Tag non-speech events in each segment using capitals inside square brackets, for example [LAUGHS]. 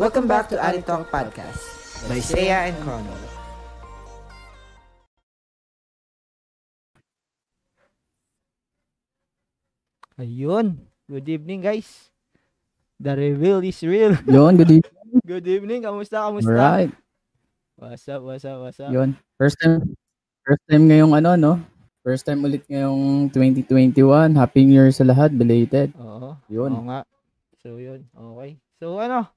Welcome back to Annie Talk Podcast by Seiya and Chrono. Ayun. Good evening, guys. The reveal is real. [LAUGHS] Yun, good evening. Good evening. Kamusta? Kamusta? Alright. What's up? What's up? What's up? Yun. First time, first time ngayong ano, no? First time ulit ngayong 2021. Happy New Year sa lahat. Belated. Oo. Yun. Oo nga. So, yun. Okay. So, ano?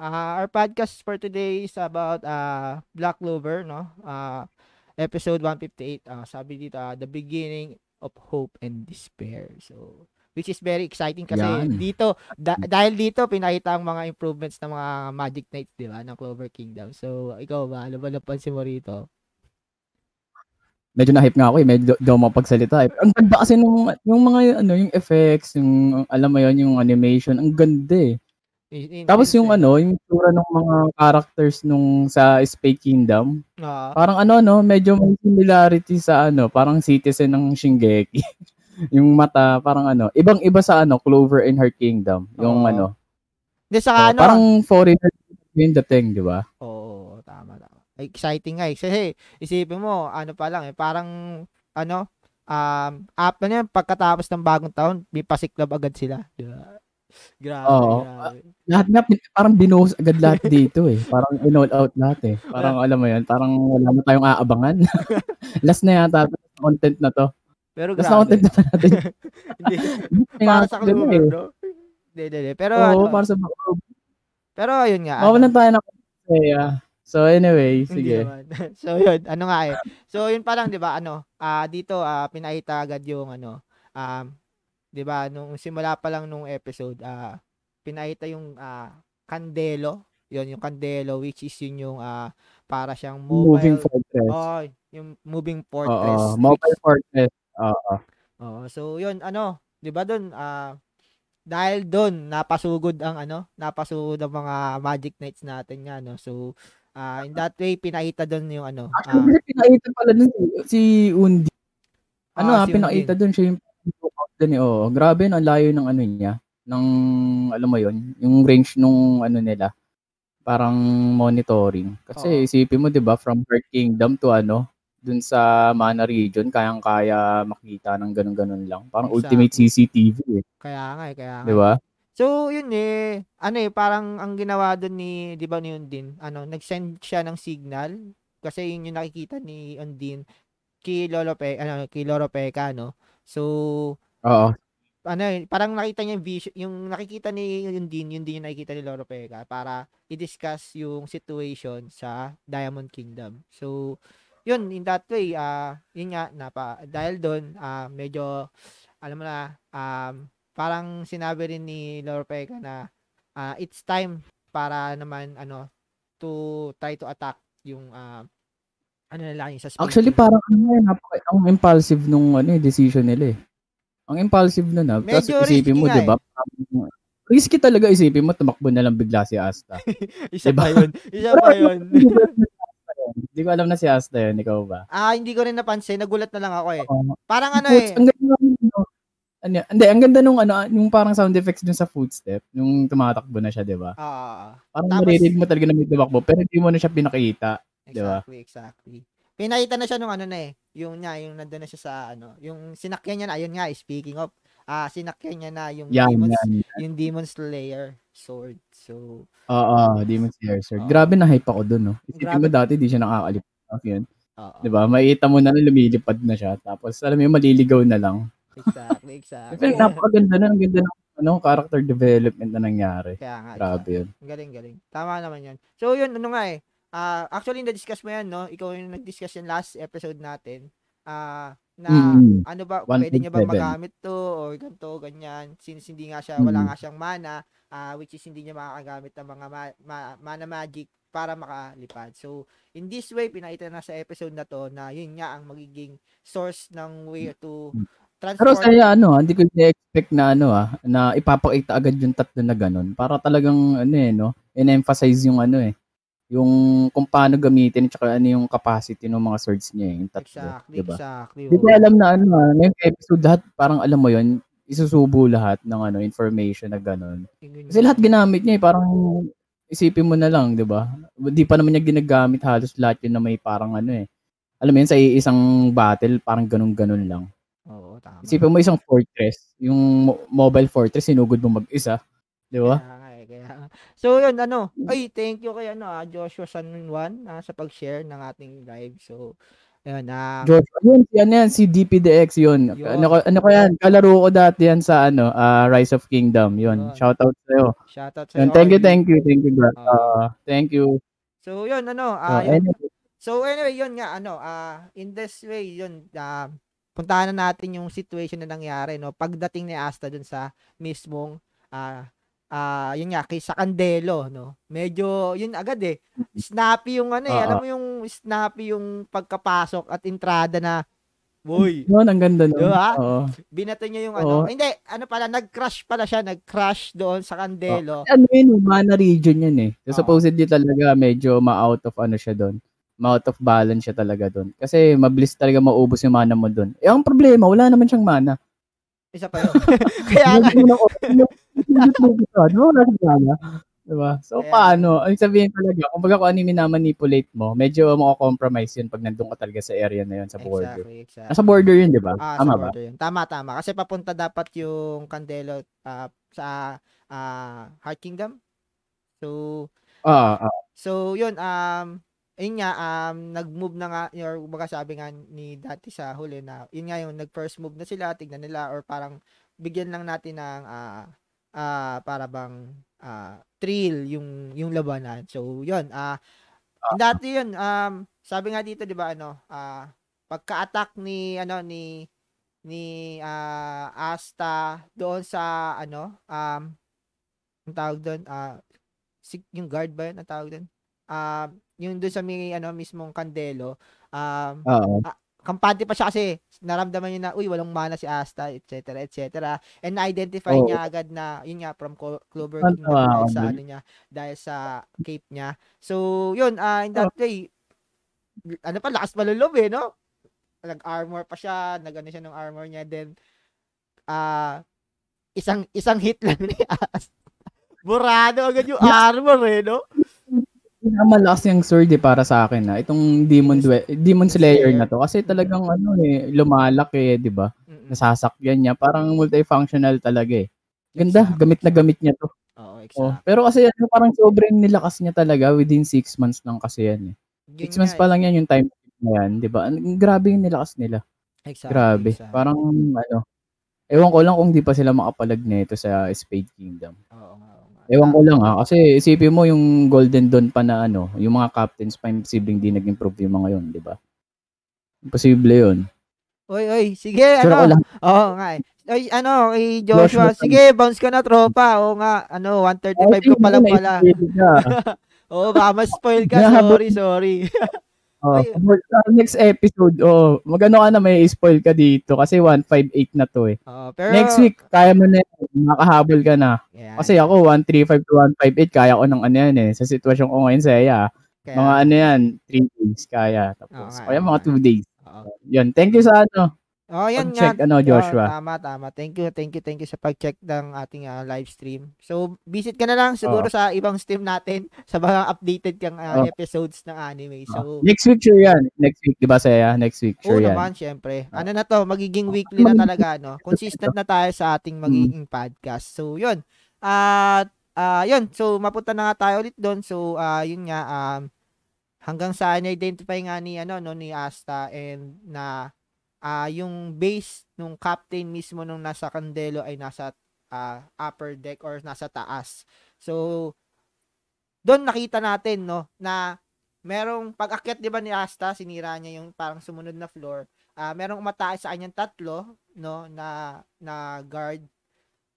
Ah, our podcast for today is about uh, Black Clover, no? Uh, episode 158. Uh, sabi dito, uh, the beginning of hope and despair. So, which is very exciting kasi Yan. dito da- dahil dito pinakita ang mga improvements ng mga Magic Knights, 'di ba, ng Clover Kingdom. So, ikaw ba ano ba napansin mo rito? Medyo na-hype nga ako eh. Medyo daw mapagsalita eh. Ang ganda kasi nung, yung mga, ano, yung effects, yung, alam mo yun, yung animation. Ang ganda eh. In- in- Tapos yung in- ano, yung tsura ng mga characters nung sa Spy Kingdom. Ah, Parang ano, no, medyo may similarity sa ano, parang citizen ng Shingeki. [LAUGHS] yung mata, parang ano, ibang-iba sa ano, Clover and Her Kingdom. Yung Oo. ano, Hindi sa oh, ano, parang foreigner yung dating, di ba? Oo, tama tama. Exciting nga eh. Kasi isipin mo, ano pa lang eh, parang ano, um, up na yan, pagkatapos ng bagong taon, may pasiklab agad sila. Di ba? Grabe, Oo. grabe. Lahat nga, pin- parang binuhos agad lahat [LAUGHS] dito eh. Parang in-all out lahat eh. Parang alam mo yan, parang wala na tayong aabangan. [LAUGHS] Last na yata, content na to. Pero Last na content grabe. na natin. [LAUGHS] Hindi, para sa Clover, eh. no? Hindi, hindi, hindi. Pero Oo, ano, para sa pero ayun nga. Mawalan ano, tayo ng kaya. So anyway, sige. so yun, ano nga eh. So yun pa lang 'di ba ano, ah dito ah pinakita agad yung ano, um 'di ba nung simula pa lang nung episode, ah pinakita yung ah Candelo, yun yung Candelo which is yun yung ah para siyang mobile Moving fortress. Oh, yung moving fortress. Oo, which- mobile fortress. Oo. Oo, so yun ano, 'di ba doon ah dahil doon napasugod ang ano, napasugod ang mga Magic Knights natin nga no. So ah in that way pinakita doon yung ano, Actually, pinakita pala dun si, Undi. Ano Ah, si pinakita dun siya yung lookout dun eh. Oo, grabe no, ang layo ng ano niya. Ng, alam mo yon yung range nung ano nila. Parang monitoring. Kasi Oo. isipin mo, di ba, from Heart Kingdom to ano, dun sa Mana region, kayang-kaya makita ng ganun-ganun lang. Parang Exactly. ultimate CCTV eh. kaya nga eh, kaya nga. Di ba? So, yun eh, ano eh, parang ang ginawa doon ni, di ba ni Undin, ano, nag-send siya ng signal, kasi yun yung nakikita ni Undin kay Lolo Pe, ano, kay Lolo Peka, no? So, Oo. ano eh, parang nakita niya yung vision, yung nakikita ni Undin, yun din yung nakikita ni Lolo Peka para i-discuss yung situation sa Diamond Kingdom. So, yun, in that way, ah, yun nga, napa, dahil doon, ah, medyo, alam mo na, um, parang sinabi rin ni Lord Peka na ah, it's time para naman ano to try to attack yung ah, ano na lang yung sa Space Actually, parang ano eh, napaka- ang impulsive nung ano eh, decision nila eh. Ang impulsive na na. Tapos Medyo isipin risky mo, di ba? parang- Risky talaga isipin mo, tumakbo na lang bigla si Asta. [LAUGHS] isa diba? pa yun. Isa pa yun. Hindi ko alam na si Asta yun, ikaw ba? ah, hindi ko rin napansin. Nagulat na lang ako eh. Oo. Parang ano Foots- eh. Ang ganda nung, ano, ano, hindi, ang ganda nung ano, yung parang sound effects dun sa footstep, yung tumatakbo na siya, di ba? Ah, Parang Tapos- mo talaga na may tumakbo, pero hindi mo na siya pinakita. Diba? exactly, exactly. Pinakita na siya nung ano na eh. Yung niya, yung nandun na siya sa ano. Yung sinakyan niya na, ayun nga, eh, speaking of, ah, sinakyan niya na yung Yan, Demon, yan. yung Demon Slayer sword. So, Oo, Demon Slayer, sir. Oo. Grabe na hype ako dun, no? Isipin Grabe. mo dati, di siya nakakalip. Yun. oo. Di ba? Makita mo na lumilipad na siya. Tapos, alam mo yung maliligaw na lang. Exactly, exactly. Pero napakaganda na. Ang ganda ng ano, character development na nangyari. Kaya nga. Grabe yun. Galing, galing. Tama naman yan. So, yun, ano nga eh. Ah, actually, na-discuss mo yan, no? Ikaw yung nag-discuss yan last episode natin. Ah, na Mm. ano ba, 1.7. pwede niya ba magamit to or ganito, ganyan. Since hindi nga siya, wala Mm. nga siyang mana, ah, which is hindi niya makakagamit ng mga ma- ma- mana magic para makalipad. So, in this way, pinakita na sa episode na to na yun nga ang magiging source ng way to Pero transform. saya ano, hindi ko expect na ano ah, na ipapakita agad yung tatlo na ganun. Para talagang ano eh, no? In-emphasize yung ano eh, yung kung paano gamitin at ano yung capacity ng mga swords niya eh, yung tatlo. Exactly, diba? exactly. Hindi alam na ano ah, ngayong episode lahat, parang alam mo yon isusubo lahat ng ano information na ganun. Kasi lahat ginamit niya eh, parang isipin mo na lang, 'di ba? Di pa naman niya ginagamit halos lahat yun na may parang ano eh. Alam mo yun, sa isang battle, parang ganun-ganun lang. Oo, tama. Isipin mo isang fortress, yung mo- mobile fortress, sinugod mo mag-isa. Di ba? Kaya nga eh, kaya nga. So yun ano, ay thank you kay ano ah, Joshua San Juan ah, sa pag-share ng ating live. So ayun ah Josh, yun, yan yan, si DPDX yun. Yun. Ano, ano ko yan, kalaro ko dati yan sa ano, ah, Rise of Kingdom. Yun, Yun. shoutout sa'yo. shoutout sa Yun, thank you, thank you, thank you, bro. Ah, thank you. So yun ano, ah yun. anyway, So anyway, yun nga ano, ah in this way, yun ah puntahan na natin yung situation na nangyari no pagdating ni Asta dun sa mismong ah ah yun nga kay sa Candelo no. Medyo yun agad eh. Snappy yung ano eh, Oo. alam mo yung snappy yung pagkapasok at entrada na Boy, [LAUGHS] yun, ang ganda nun. Di ba? Oo. binato niya yung ano. Oo. Hindi, ano pala, nag-crash pala siya, nag-crash doon sa Candelo. Ano yun, mana region yun eh. So, supposedly talaga medyo ma-out of ano siya doon. Ma-out of balance siya talaga doon. Kasi mabilis talaga maubos yung mana mo doon. Eh, ang problema, wala naman siyang mana. Isa pa yun. [LAUGHS] Kaya nga, [LAUGHS] Yung mo gusto, ba? Siyang mana. Diba? So, Kaya- paano? Ang sabihin talaga, kung baga kung ano yung minamanipulate mo, medyo mako-compromise yun pag nandun ka talaga sa area na yun, sa border. exactly, exactly. Nasa border yun, di ba? Ah, Tama sa ba? border yun. Tama, tama. Kasi papunta dapat yung Candelo ah, sa ah, Heart Kingdom. So, Ah, ah. so yun, um, yun nga, um, nag-move na nga, or baga sabi nga ni dati sa huli na, yun nga yung nag-first move na sila, tignan nila, or parang bigyan lang natin ng, ah, ah, para bang, ah, thrill yung, yung labanan. So, yun, ah, dati yun, um, sabi nga dito, di ba, ano, ah, pagka-attack ni, ano, ni, ni, ah, Asta, doon sa, ano, um, ang tawag doon, ah, si, yung guard ba yun, ang tawag doon? Ah, yung doon sa may, ano, mismong Candelo, um, Oo. Kampante pa siya kasi naramdaman niya na, uy, walang mana si Asta, etc., etc. And na-identify Oo. niya agad na, yun nga, from Clover Kingdom tawa dahil sa ano niya, dahil sa cape niya. So, yun, ah in that way, ano pa, lakas malulog eh, no? Nag-armor pa siya, nag-ano siya ng armor niya, then, ah isang isang hit lang ni Asta. Burado agad yung armor eh, no? Pinakamalakas yung sword eh para sa akin na itong Demon Dwe- Demon Slayer na to kasi talagang ano eh lumalaki eh, 'di ba? Nasasakyan niya, parang multifunctional talaga eh. Ganda, Exactly. gamit na gamit niya to. Oo, Oh, exactly. pero kasi ano, parang sobrang nilakas niya talaga within 6 months lang kasi yan eh. Yun 6 months pa eh. lang yan yung time na yan, 'di ba? Ang grabe yung nilakas nila. Exactly, Grabe. exactly. Parang ano, ewan ko lang kung di pa sila makapalag nito sa Spade Kingdom. Oo nga. Ewan ko lang ha, kasi isipin mo yung Golden Dawn pa na ano, yung mga captains pa imposibleng di nag-improve yung mga yun, di ba? Imposible yun. Oy, oy, sige, Sure ko ano? lang. Oo nga eh. Oy, ano, kay Joshua, Joshua, sige, bounce ka na, tropa. Oo nga, ano, 135 ka pala pala. [LAUGHS] Oo, baka ma-spoil ka. Nahabol- Sorry, sorry. [LAUGHS] Oh, Ay. sa next episode, oh, magano ka na may spoil ka dito kasi 158 na to eh. Oo, pero, Next week, kaya mo na yun, makahabol ka na. Yan, Kasi ako, 135 to 158, kaya ko ng ano yan eh. Sa sitwasyon ko ngayon sa iya, kaya- mga ano yan, 3 days kaya. Tapos, nga, kaya mga nga. 2 days. Oo. Yan, thank you sa ano, Oh, yan nga. pag-check ano, Joshua. Oo, tama, tama. Thank you, thank you, thank you sa pag-check ng ating ah, live stream. So, visit ka na lang siguro sa ibang stream natin [LAUGHS] sa mga updated kang ah, Oo. episodes ng anime. So, Next week, sure yan. Next week, di ba saya? Next week, Oo sure yan. naman, syempre. Ano na to, magiging weekly na talaga, no? [LAUGHS] Consistent na tayo sa ating magiging podcast. So, yun. At, ah, yun. So, mapunta na nga tayo ulit doon. So, ah, yun nga, um, hanggang sa na-identify nga ni, ano, no, ni Asta and na, ah, yung base nung captain mismo nung nasa Candelo ay nasa ah, upper deck or nasa taas. So, doon nakita natin, no, na merong pag-akyat 'di ba ni Asta, sinira niya yung parang sumunod na floor. Ah, merong umataas sa kanyang tatlo, no, na na guard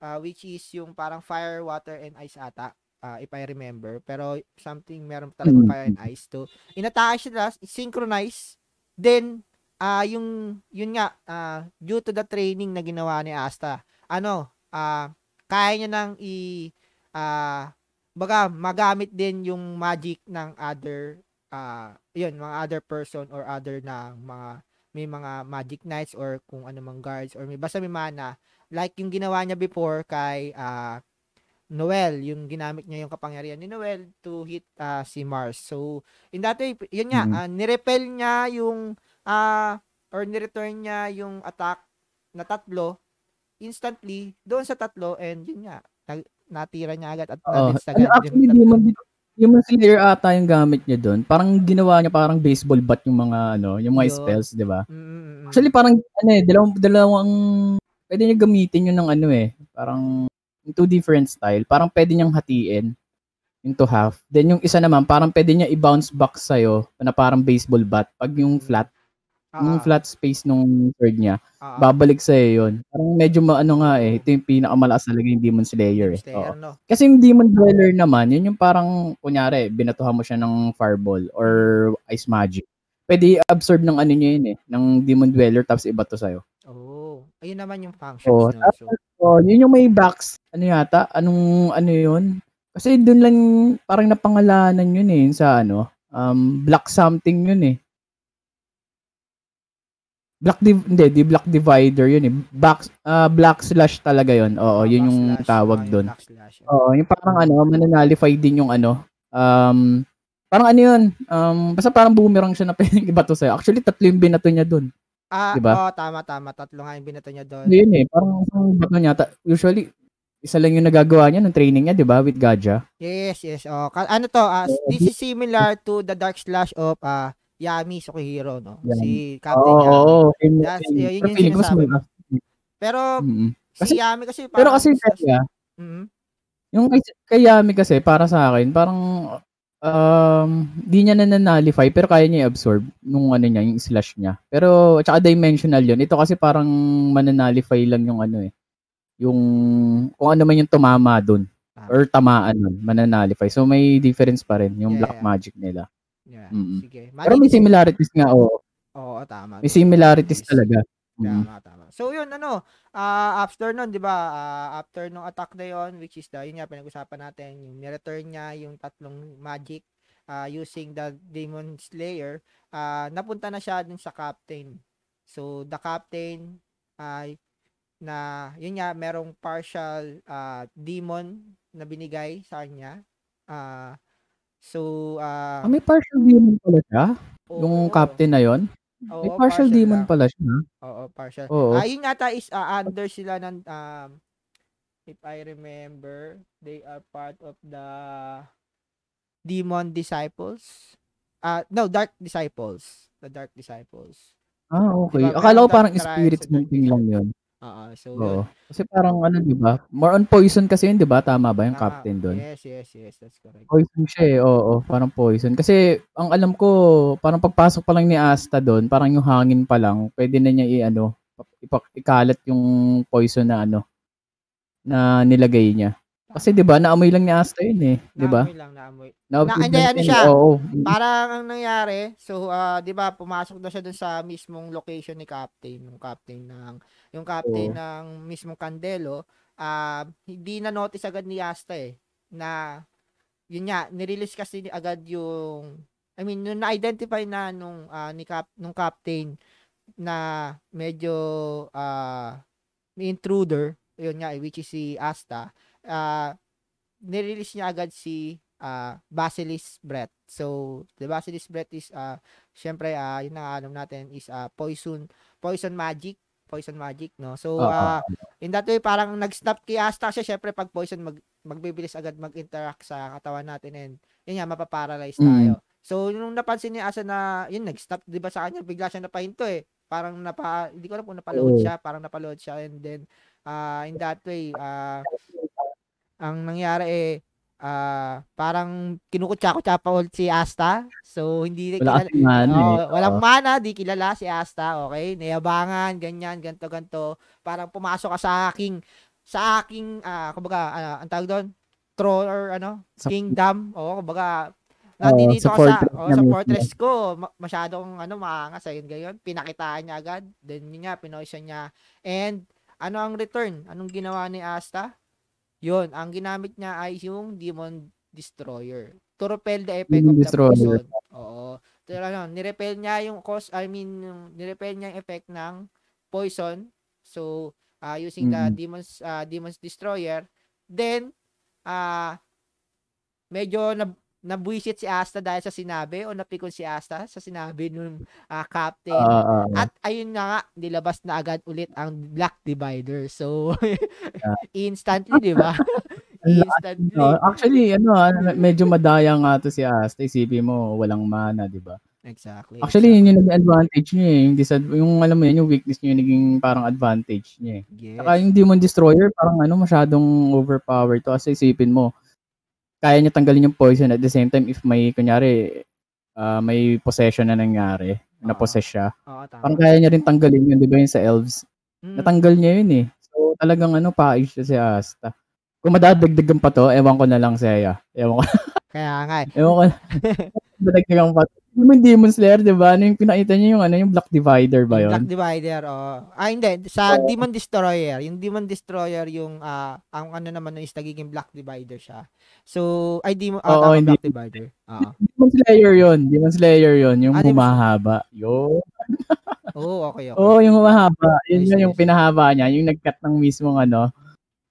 ah, which is yung parang fire, water and ice ata. ah, if I remember. Pero something meron talagang Mm. fire and ice to. Inatake sila, synchronize. Then ah yung yun nga ah, due to the training na ginawa ni Asta, ano, ah kaya niya nang i ah baga magamit din yung magic ng other ah yun mga other person or other na mga may mga magic knights or kung ano mang guards or may basta may mana like yung ginawa niya before kay ah Noel, yung ginamit niya yung kapangyarihan ni Noel to hit ah, si Mars. So, in that way, yun nga, Mhm. ah, nirepel niya yung, ah, or nireturn niya yung attack na tatlo instantly doon sa tatlo and yun nga, nag- natira niya agad at Oh, ano, agad actually. Demon, Demon Slayer ata yung gamit niya doon. Parang ginawa niya parang baseball bat yung mga ano, yung mga Yun. spells, 'di ba? Mm, mm, mm. Actually parang ano eh, dalawang dalawang pwede niya gamitin yun ng ano eh, parang in two different style. Parang pwede niyang hatiin into half. Then yung isa naman parang pwede niya i-bounce back sa'yo na parang baseball bat. Pag yung flat, Ah, yung ah, flat space nung third niya, ah. babalik sa'yo yun. Parang medyo maano nga eh, ito yung pinakamalakas talaga yung Demon Slayer eh. Slayer, Oo. no? Kasi yung Demon Dweller naman, yun yung parang, kunyari, binatuhan mo siya ng fireball or ice magic. Pwede i-absorb ng ano niya yun eh, ng Demon Dweller tapos ibato sa'yo. Oh, ayun naman yung functions, Oo, no? So, So, yun yung may box, ano yata, anong, ano yun? Kasi dun lang, parang napangalanan yun eh, sa ano, um, black something yun eh. Black div- hindi, di black divider yun eh. Back, ah, black slash talaga yun. Oo, ah, yun yung tawag doon. yun. Oo, yung parang ano, mananalify din yung ano. Um, parang ano yun, um, basta parang boomerang siya na [LAUGHS] pwedeng ibato sa'yo. Actually, tatlo yung binato niya dun. Ah, Diba? oh, tama, tama. Tatlo nga yung binato niya doon. Hindi yun eh, parang isang bato niya. Ta- usually, isa lang yung nagagawa niya ng training niya, di ba? With Gaja. Yes, yes. Oh, ano to? ah, this is similar to the Dark Slash of ah Yami Sukihiro, no? Yami. Si Captain Oo, Yami. oo. That's- same. yun Pero yung mas sinasabi mag- Pero Mm-mm. si Kasi- Yami kasi Pero parang kasi kaya, Mhm. yung kay, kay Yami kasi, para sa akin, parang, um, di niya nananalify, pero kaya niya i-absorb nung ano niya, yung slash niya. Pero, tsaka dimensional yun. Ito kasi parang mananalify lang yung ano eh. Yung, kung ano man yung tumama dun. Tama. Or tamaan nun, mananalify. So, may difference pa rin, yung Yeah, black yeah. magic nila. Yeah, Mm-mm. sige. Pero may similarities nga, oo. Oo, tama. May similarities Malinis. talaga. Mm. Tama, tama. So yun ano, ah after nun, 'di ba? ah, after nung attack na yon, which is the yun nga pinag-usapan natin, yung ni-return niya yung tatlong magic ah, using the Demon Slayer, ah napunta na siya dun sa captain. So the captain ay na yun nga merong partial ah, demon na binigay sa kanya. Ah so ah Ah, may partial demon pala siya? Yung oo, captain na yon May oo, partial, demon lang. pala siya. Oo, partial. Oo. Ah, yun yata is ah, under sila ng um if I remember, they are part of the Demon Disciples. Ah, no, Dark Disciples. The Dark Disciples. Ah, okay. Diba, Akala ko parang dark spirit tribes, moving lang yun. Oo, so Oo. Kasi parang ano, di ba? More on poison kasi yun, di ba? Tama ba yung Tama. captain doon? Yes, yes, yes, that's correct. Poison siya eh, oo. Parang poison. Kasi ang alam ko, parang pagpasok pa lang ni Asta doon, parang yung hangin pa lang, pwede na niya i-ano, ipak- ikalat yung poison na ano, na nilagay niya. Kasi 'di ba, naamoy lang ni Asta yun eh, 'di ba? Naamoy lang, naamoy. Na, hindi, ano siya? Oo. Parang ang nangyari, so ah, 'di ba, pumasok daw siya dun sa mismong location ni Captain, yung Captain ng yung Captain Oo. ng mismong Candelo, ah hindi na notice agad ni Asta eh na yun nga, nirelease kasi agad yung I mean, nung na-identify na nung ah, ni Cap nung Captain na medyo may intruder, yun nga, eh, which is si Asta, ah nirelease niya agad si ah Basilisk Breath. So, the Basilisk Breath is ah syempre ah yun na alam natin is ah poison poison magic, poison magic, no. So, ah in that way parang nag-stop kay Asta siya syempre pag poison mag magbibilis agad mag-interact sa katawan natin and yun nga mapaparalyze Mm. tayo. So, nung napansin ni Asa na yun nag-stop 'di ba sa kanya, bigla siya napahinto eh. Parang napa hindi ko alam kung napaload siya, parang napaload siya and then ah in that way ah ang nangyari eh ah parang kinukutsa-kutsa pa ulit si Asta. So hindi Wala kilala- mana Oo, eh. walang mana, di kilala si Asta, okay? Nayabangan, ganyan, ganto ganto. Parang pumasok ka sa aking sa aking ah kumbaga ah, ang tawag doon, throne or ano, Sa- kingdom. Oo, kumbaga nandito sa ka sa, fortress oh, sa fortress ko, ma- masyadong ano maangas ayun gayon. Pinakitaan niya agad, then yun nga pinoison niya. And ano ang return? Anong ginawa ni Asta? Yun, ang ginamit niya ay yung Demon Destroyer. To repel the effect of Demon the Destroyer. poison. Oo. Pero ano, nirepel niya yung cause, I mean, yung nirepel niya yung effect ng poison. So, ah, using the Mm. Demon's ah, Demon's Destroyer, then ah medyo na nabwisit si Asta dahil sa sinabi o napikon si Asta sa sinabi nung ah, captain. Ah, ah. At ayun na nga, nilabas na agad ulit ang Black Divider. So, [LAUGHS] instantly, di ba? [LAUGHS] Instantly. no? Actually, ano, medyo madaya nga to si Asta. Isipin mo, walang mana, di ba? Exactly. Actually, yun yung naging advantage niya eh. Yung, disad- yung alam mo yun, yung weakness niya yung naging parang advantage niya eh. yes. Saka yung Demon Destroyer, parang ano, masyadong overpowered to. Kasi isipin mo, kaya niya tanggalin yung poison at the same time if may, kunyari, ah, may possession na nangyari, na Oo. possess siya, tama. parang kaya niya rin tanggalin yun, di ba yung sa elves? Mm, Natanggal niya yun eh. So talagang ano, paayos siya si Asta. Kung madadagdagan pa to, ewan ko na lang siya. Ewan ko, Kaya nga eh. [LAUGHS] ewan ko na. [LAUGHS] Dadagdagan pa to. Yung Demon Slayer, di ba? Ano yung pinakita niya yung ano, yung Black Divider ba yun? Black Divider, oh. Ah, hindi. Sa Demon Destroyer. Yung Demon Destroyer, yung, ah, ang ano naman is nagiging Black Divider siya. So, ay, Demon, ah, tama, hindi. Black Divider. Oo. Demon Slayer yun. Demon Slayer yun. Yung Ah, humahaba. Yo. [LAUGHS] Oo, okay, okay. Oo, yung humahaba. Yun Nice, yun yung pinahaba niya. Yung nag-cut ng mismong ano.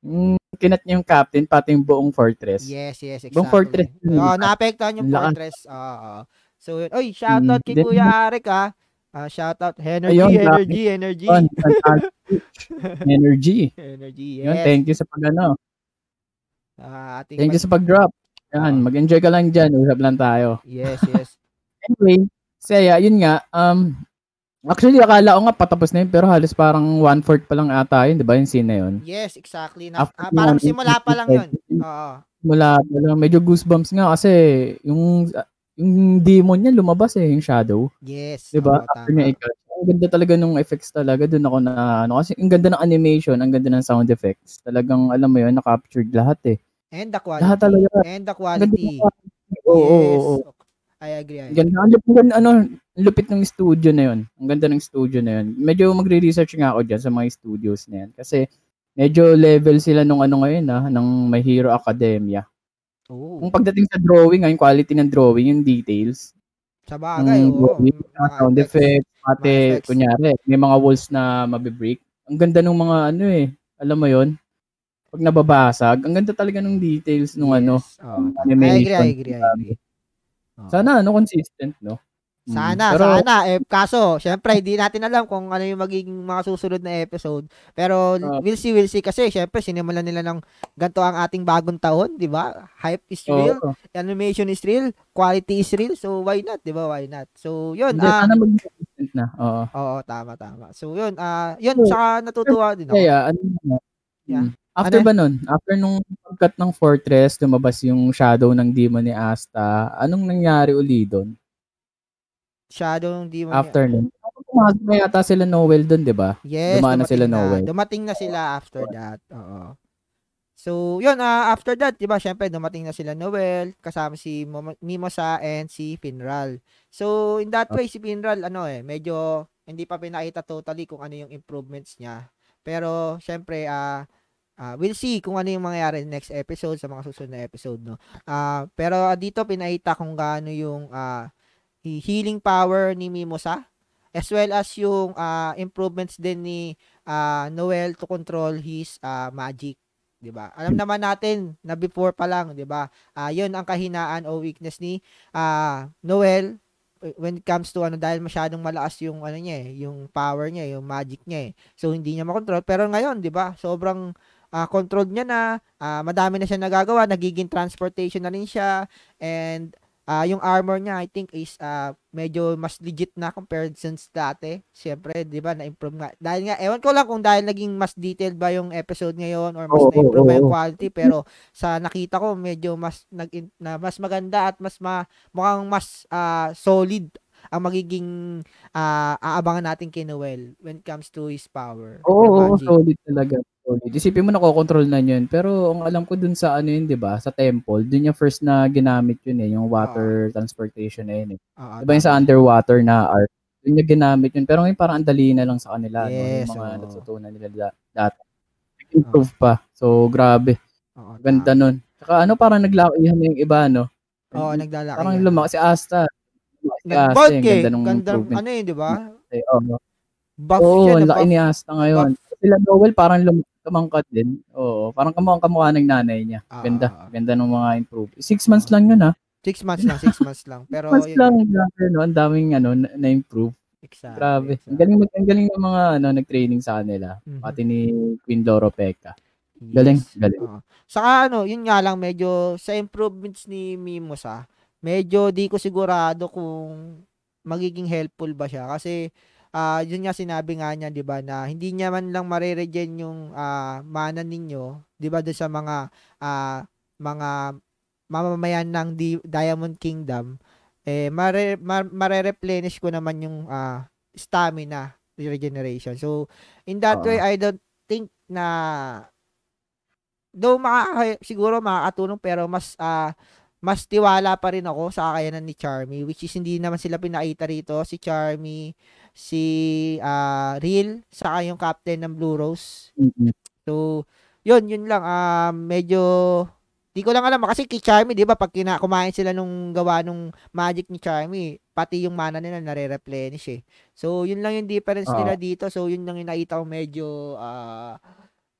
Yung kinat niya yung captain, pati yung buong fortress. Yes, yes, exactly. Buong fortress Oo, ba? naapektuhan yung fortress. Oo, oo. So, yun. Oy, shoutout Mm, kay Kuya Arik, ah. Ah, shoutout. Energy, Ayun, energy, energy. Yun. [LAUGHS] Energy. Energy, Yun, yes. thank you sa pag ano. Ah, ating Thank you mag- sa pag-drop. Yan, Oo. mag-enjoy ka lang dyan. Usap lang tayo. Yes, yes. [LAUGHS] Anyway, Saya, yun nga, um, actually, akala ko nga patapos na yun, pero halos parang one-fourth pa lang ata yun, di ba, yung scene na yun? Yes, exactly. Na, After ah, parang simula pa lang yun. Oo. Mula, mula, medyo goosebumps nga kasi yung yung demon niya lumabas eh, yung shadow. Yes. Di ba? oo, After niya. Ang ganda talaga nung effects talaga. Doon ako na, ano, kasi ang ganda ng animation, ang ganda ng sound effects. Talagang, alam mo yun, na-captured lahat eh. And the quality. Lahat talaga. And the quality. Oo, oo, yes. oo. I agree. I Ang agree. Ganda, ang lupit, ano, lupit ng studio na yun. Ang ganda ng studio na yun. Medyo magre-research nga ako dyan sa mga studios na yan. Kasi medyo level sila nung ano ngayon ah, ng My Hero Academia. Oo. Kung pagdating sa drawing, ah, yung quality ng drawing, yung details, Sa bagay, ng oo. drawing, Mga sound effects. pati, kunyari, may mga walls na mabibreak. Ang ganda ng mga ano eh, alam mo yon pag nababasag, ang ganda talaga ng details nung ano, Yes. Oo. I animation. agree, I agree, I agree. Sana ano, consistent, no? Mm. Sana, Pero, sana. Eh, kaso, syempre, hindi natin alam kung ano yung magiging mga susunod na episode. Pero, Oo. we'll see, we'll see. Kasi, syempre, sinimulan nila ng ganito ang ating bagong taon, di ba? Hype is real, animation is real, quality is real. So, why not, di ba? Why not? So, yun. Hindi, Ah, sana maging consistent na. Oo. oo, tama, tama. So, yun. Ah, yun, So, saka natutuwa din ako. Kaya, ano na, Yeah. mm. After Ano? ba nun? After nung pagkat ng fortress, lumabas yung shadow ng demon ni Asta, anong nangyari uli doon? Shadow ng Demon. After nun? Pumasok na yata sila Noel doon, di ba? Yes, Dumaan na sila na. Noel. Dumating na sila after that. Oo. So, yun, ah, after that, di ba, syempre, dumating na sila Noel, kasama si Mimosa and si Finral. So, in that way, si Finral, ano eh, medyo hindi pa pinakita totally kung ano yung improvements niya. Pero, syempre, ah, ah, we'll see kung ano yung mangyayari next episode sa mga susunod na episode, no? Ah, pero ah, dito, pinakita kung gaano yung ah, he- healing power ni Mimosa as well as yung ah, improvements din ni ah, Noel to control his ah, magic, 'di ba? Alam naman natin na before pa lang, 'di ba? Ah, 'yun ang kahinaan o weakness ni ah, Noel eh, when it comes to ano dahil masyadong malakas yung ano niya eh, yung power niya, yung magic niya eh. So hindi niya makontrol pero ngayon, 'di ba? Sobrang ah, controlled niya na, ah, madami na siya nagagawa, nagiging transportation na rin siya and ah yung armor niya I think is ah, medyo mas legit na compared since dati. Siyempre, 'di ba, na-improve nga. Dahil nga ewan ko lang kung dahil naging mas detailed ba yung episode ngayon or mas Oo, na-improve ba yung quality pero sa nakita ko medyo mas nag na mas maganda at mas ma, mukhang mas ah, solid ang magiging ah, aabangan natin kay Noel when it comes to his power. Oo, oo, magic. solid talaga. Solid. Isipin mo nakokontrol na yun. Pero ang alam ko dun sa ano yun, di ba? Sa temple, dun yung first na ginamit yun eh. Yung water transportation na yun eh. Oo, Di ba yung sa underwater na art? Dun yung ginamit yun. Pero ngayon parang ang dali na lang sa kanila. Yes, no? Yung mga oo. natutunan nila da- dati. Improve pa. So, grabe. Oo, Ganda nun. Saka ano, parang naglakihan na yung iba, no? Oo, naglalaki. Parang lumaki si Asta. Nag-bulk Yung eh. ganda nung Ganda, improvement. ano yun, di ba? Eh, Oo, Buff Oo, siya, na laki buff. ni Asta ngayon. Sila Noel parang lum- tumangkad din. Oo, parang kamukhang kamukha ng nanay niya. Ah, Ganda, ah, ah. ganda ng mga improve. Six months lang yun ah. Six months lang, six months lang. [LAUGHS] Pero, Six months yun, lang, grabe, no? Ang daming ano, na- na-improve. exactly, Grabe. exactly. Ang galing, ang galing ng mga ano, nag-training sa kanila. Mhm. Pati ni Queen Loro Pekka. Galing, Yes. galing. Oo. Saka ano, yun nga lang medyo sa improvements ni Mimosa, medyo di ko sigurado kung magiging helpful ba siya kasi ah yun nga sinabi nga niya 'di ba na hindi niya man lang mareregen yung ah, mana ninyo 'di ba sa mga ah, mga mamamayan ng Di- Diamond Kingdom eh mare, ma- mare-replenish ko naman yung ah, stamina regeneration. So in that Oo. way I don't think na though makaka, siguro makakatulong pero mas ah, mas tiwala pa rin ako sa kakayanan ni Charmy which is hindi naman sila pinakita rito. Si Charmy si ah Real saka yung captain ng Blue Rose. Mhm. so yun yun lang. Ah medyo di ko lang alam kasi kay Charmy 'di ba pag kina, kumain sila nung gawa nung magic ni Charmy pati yung mana nila nare-replenish eh. So yun lang yung difference Oo. nila dito. So yun lang yung nakita ko medyo ah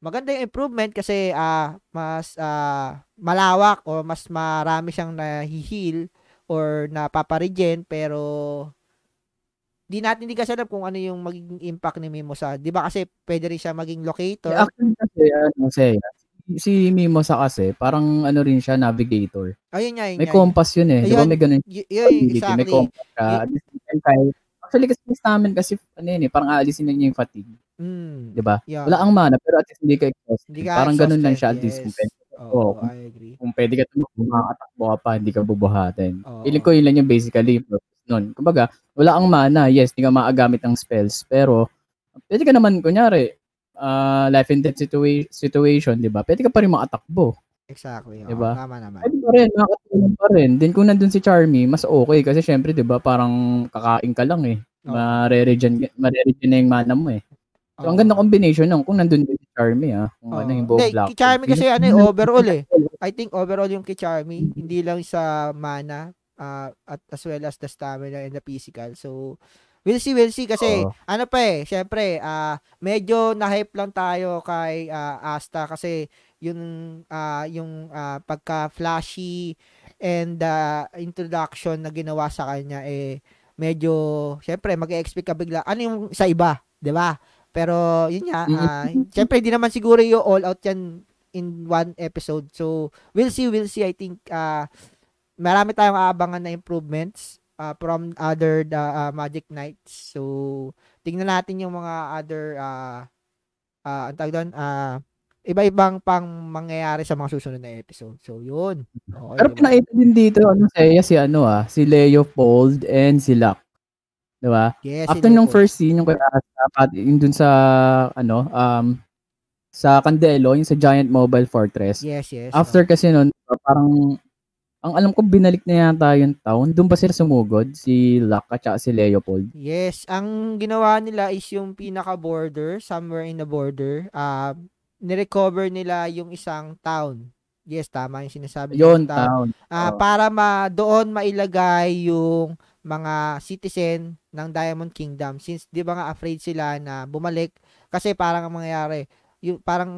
maganda yung improvement kasi ah mas ah, malawak o mas marami siyang nahi-heal or napaparegen pero di natin di kasi alam kung ano yung magiging impact ni Mimosa. 'Di ba kasi pwede rin siya maging locator. Actually kasi, ano, say, si Mimosa kasi, parang ano rin siya, navigator. Ayun nga, yun May compass yun eh. Di ba Ayun, may ganun Y- yun, ability, may exactly. compass time, kahit- Actually, kasi stamina kasi, ano yun eh, parang aalisin na niya yung fatigue. Mm, Di ba? yeah. Wala ang mana, pero at least hindi ka exhausted. Hindi ka parang ganun lang siya at least. Yes. Oo, Oo. I agree. kung pwede ka tumakbo, makakatakbo ka pa, hindi ka bubuhatin. Oo. Feeling ko yun lang yung basically yung purpose nun. Kumbaga, wala ang mana, yes, hindi ka maagamit ng spells, pero pwede ka naman, kunyari, ah, life and death situa- situation, di ba? Pwede ka pa rin makatakbo. Exactly. Oo, Diba? Tama naman. Pwede pa rin, makakatulong pa rin. Then kung nandun si Charmy, mas okay kasi syempre, di ba, parang kakain ka lang eh. Oo. Mareregen, mareregen na yung mana mo eh. So, ang ganda combination nun kung nandun din si Charmy ah. Kung ano Oo. yung buong Hindi, black. Charmy kasi ano eh, overall eh. [LAUGHS] I think overall yung kay Charmy, hindi lang sa mana ah, at as well as the stamina and the physical. So, we'll see, we'll see kasi Oo. ano pa eh, syempre, ah, medyo na-hype lang tayo kay ah, Asta kasi yung ah, yung ah, pagka flashy and the introduction na ginawa sa kanya eh medyo syempre mag-expect ka bigla ano yung sa iba, 'di ba? Pero yun nga, ah, syempre hindi naman siguro yung all out yan in one episode. So, we'll see, we'll see. I think ah marami tayong aabangan na improvements ah, from other the ah, Magic Knights. So, tingnan natin yung mga other ah ah ang tawag doon, ah iba-ibang pang mangyayari sa mga susunod na episode. So, yun. Okay, Pero diba? pinakita din dito, ano, Seiya, si ano ah, si Leopold and si Locke. Di ba? Yes, After nung po. first scene, yung kay Asta, yung dun sa, ano, um, sa Candelo, yung sa Giant Mobile Fortress. Yes, yes. After kasi nun, parang, ang alam ko, binalik na yata yung town. Doon ba sila sumugod? Si Locke at si Leopold? Yes, ang ginawa nila is yung pinaka-border, somewhere in the border, ah nirecover nila yung isang town. Yes, tama yung sinasabi Yun, town. Ah, Oo. para ma doon mailagay yung mga citizen ng Diamond Kingdom since 'di ba nga afraid sila na bumalik kasi parang ang mangyayari yung parang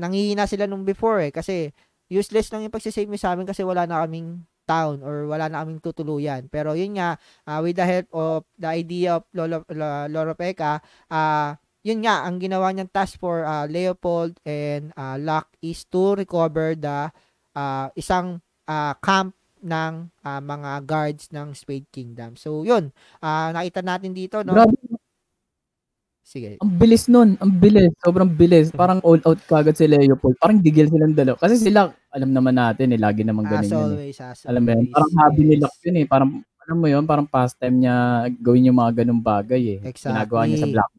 nangihina sila nung before eh kasi useless lang yung pagsisave mo sa amin kasi wala na kaming town or wala na kaming tutuluyan. Pero yun nga, ah, with the help of the idea of Lolo, Lo- Loro Peka, ah, yun nga, ang ginawa niyang task for ah, Leopold and ah, Locke is to recover the ah, isang ah, camp ng ah, mga guards ng Spade Kingdom. So, yun. ah, nakita natin dito, no? Grabe, Sige. ang bilis nun. Ang bilis. Sobrang bilis. Parang all out kagad si Leopold. Parang digil silang dalawa. Kasi sila, alam naman natin eh, lagi naman As ganun yun eh. always, as Alam mo yun? Parang hobby ni yes. Locke yun eh. Parang, alam mo yun, parang pastime niya gawin yung mga ganung bagay eh. Exactly. Ginagawa niya sa Black.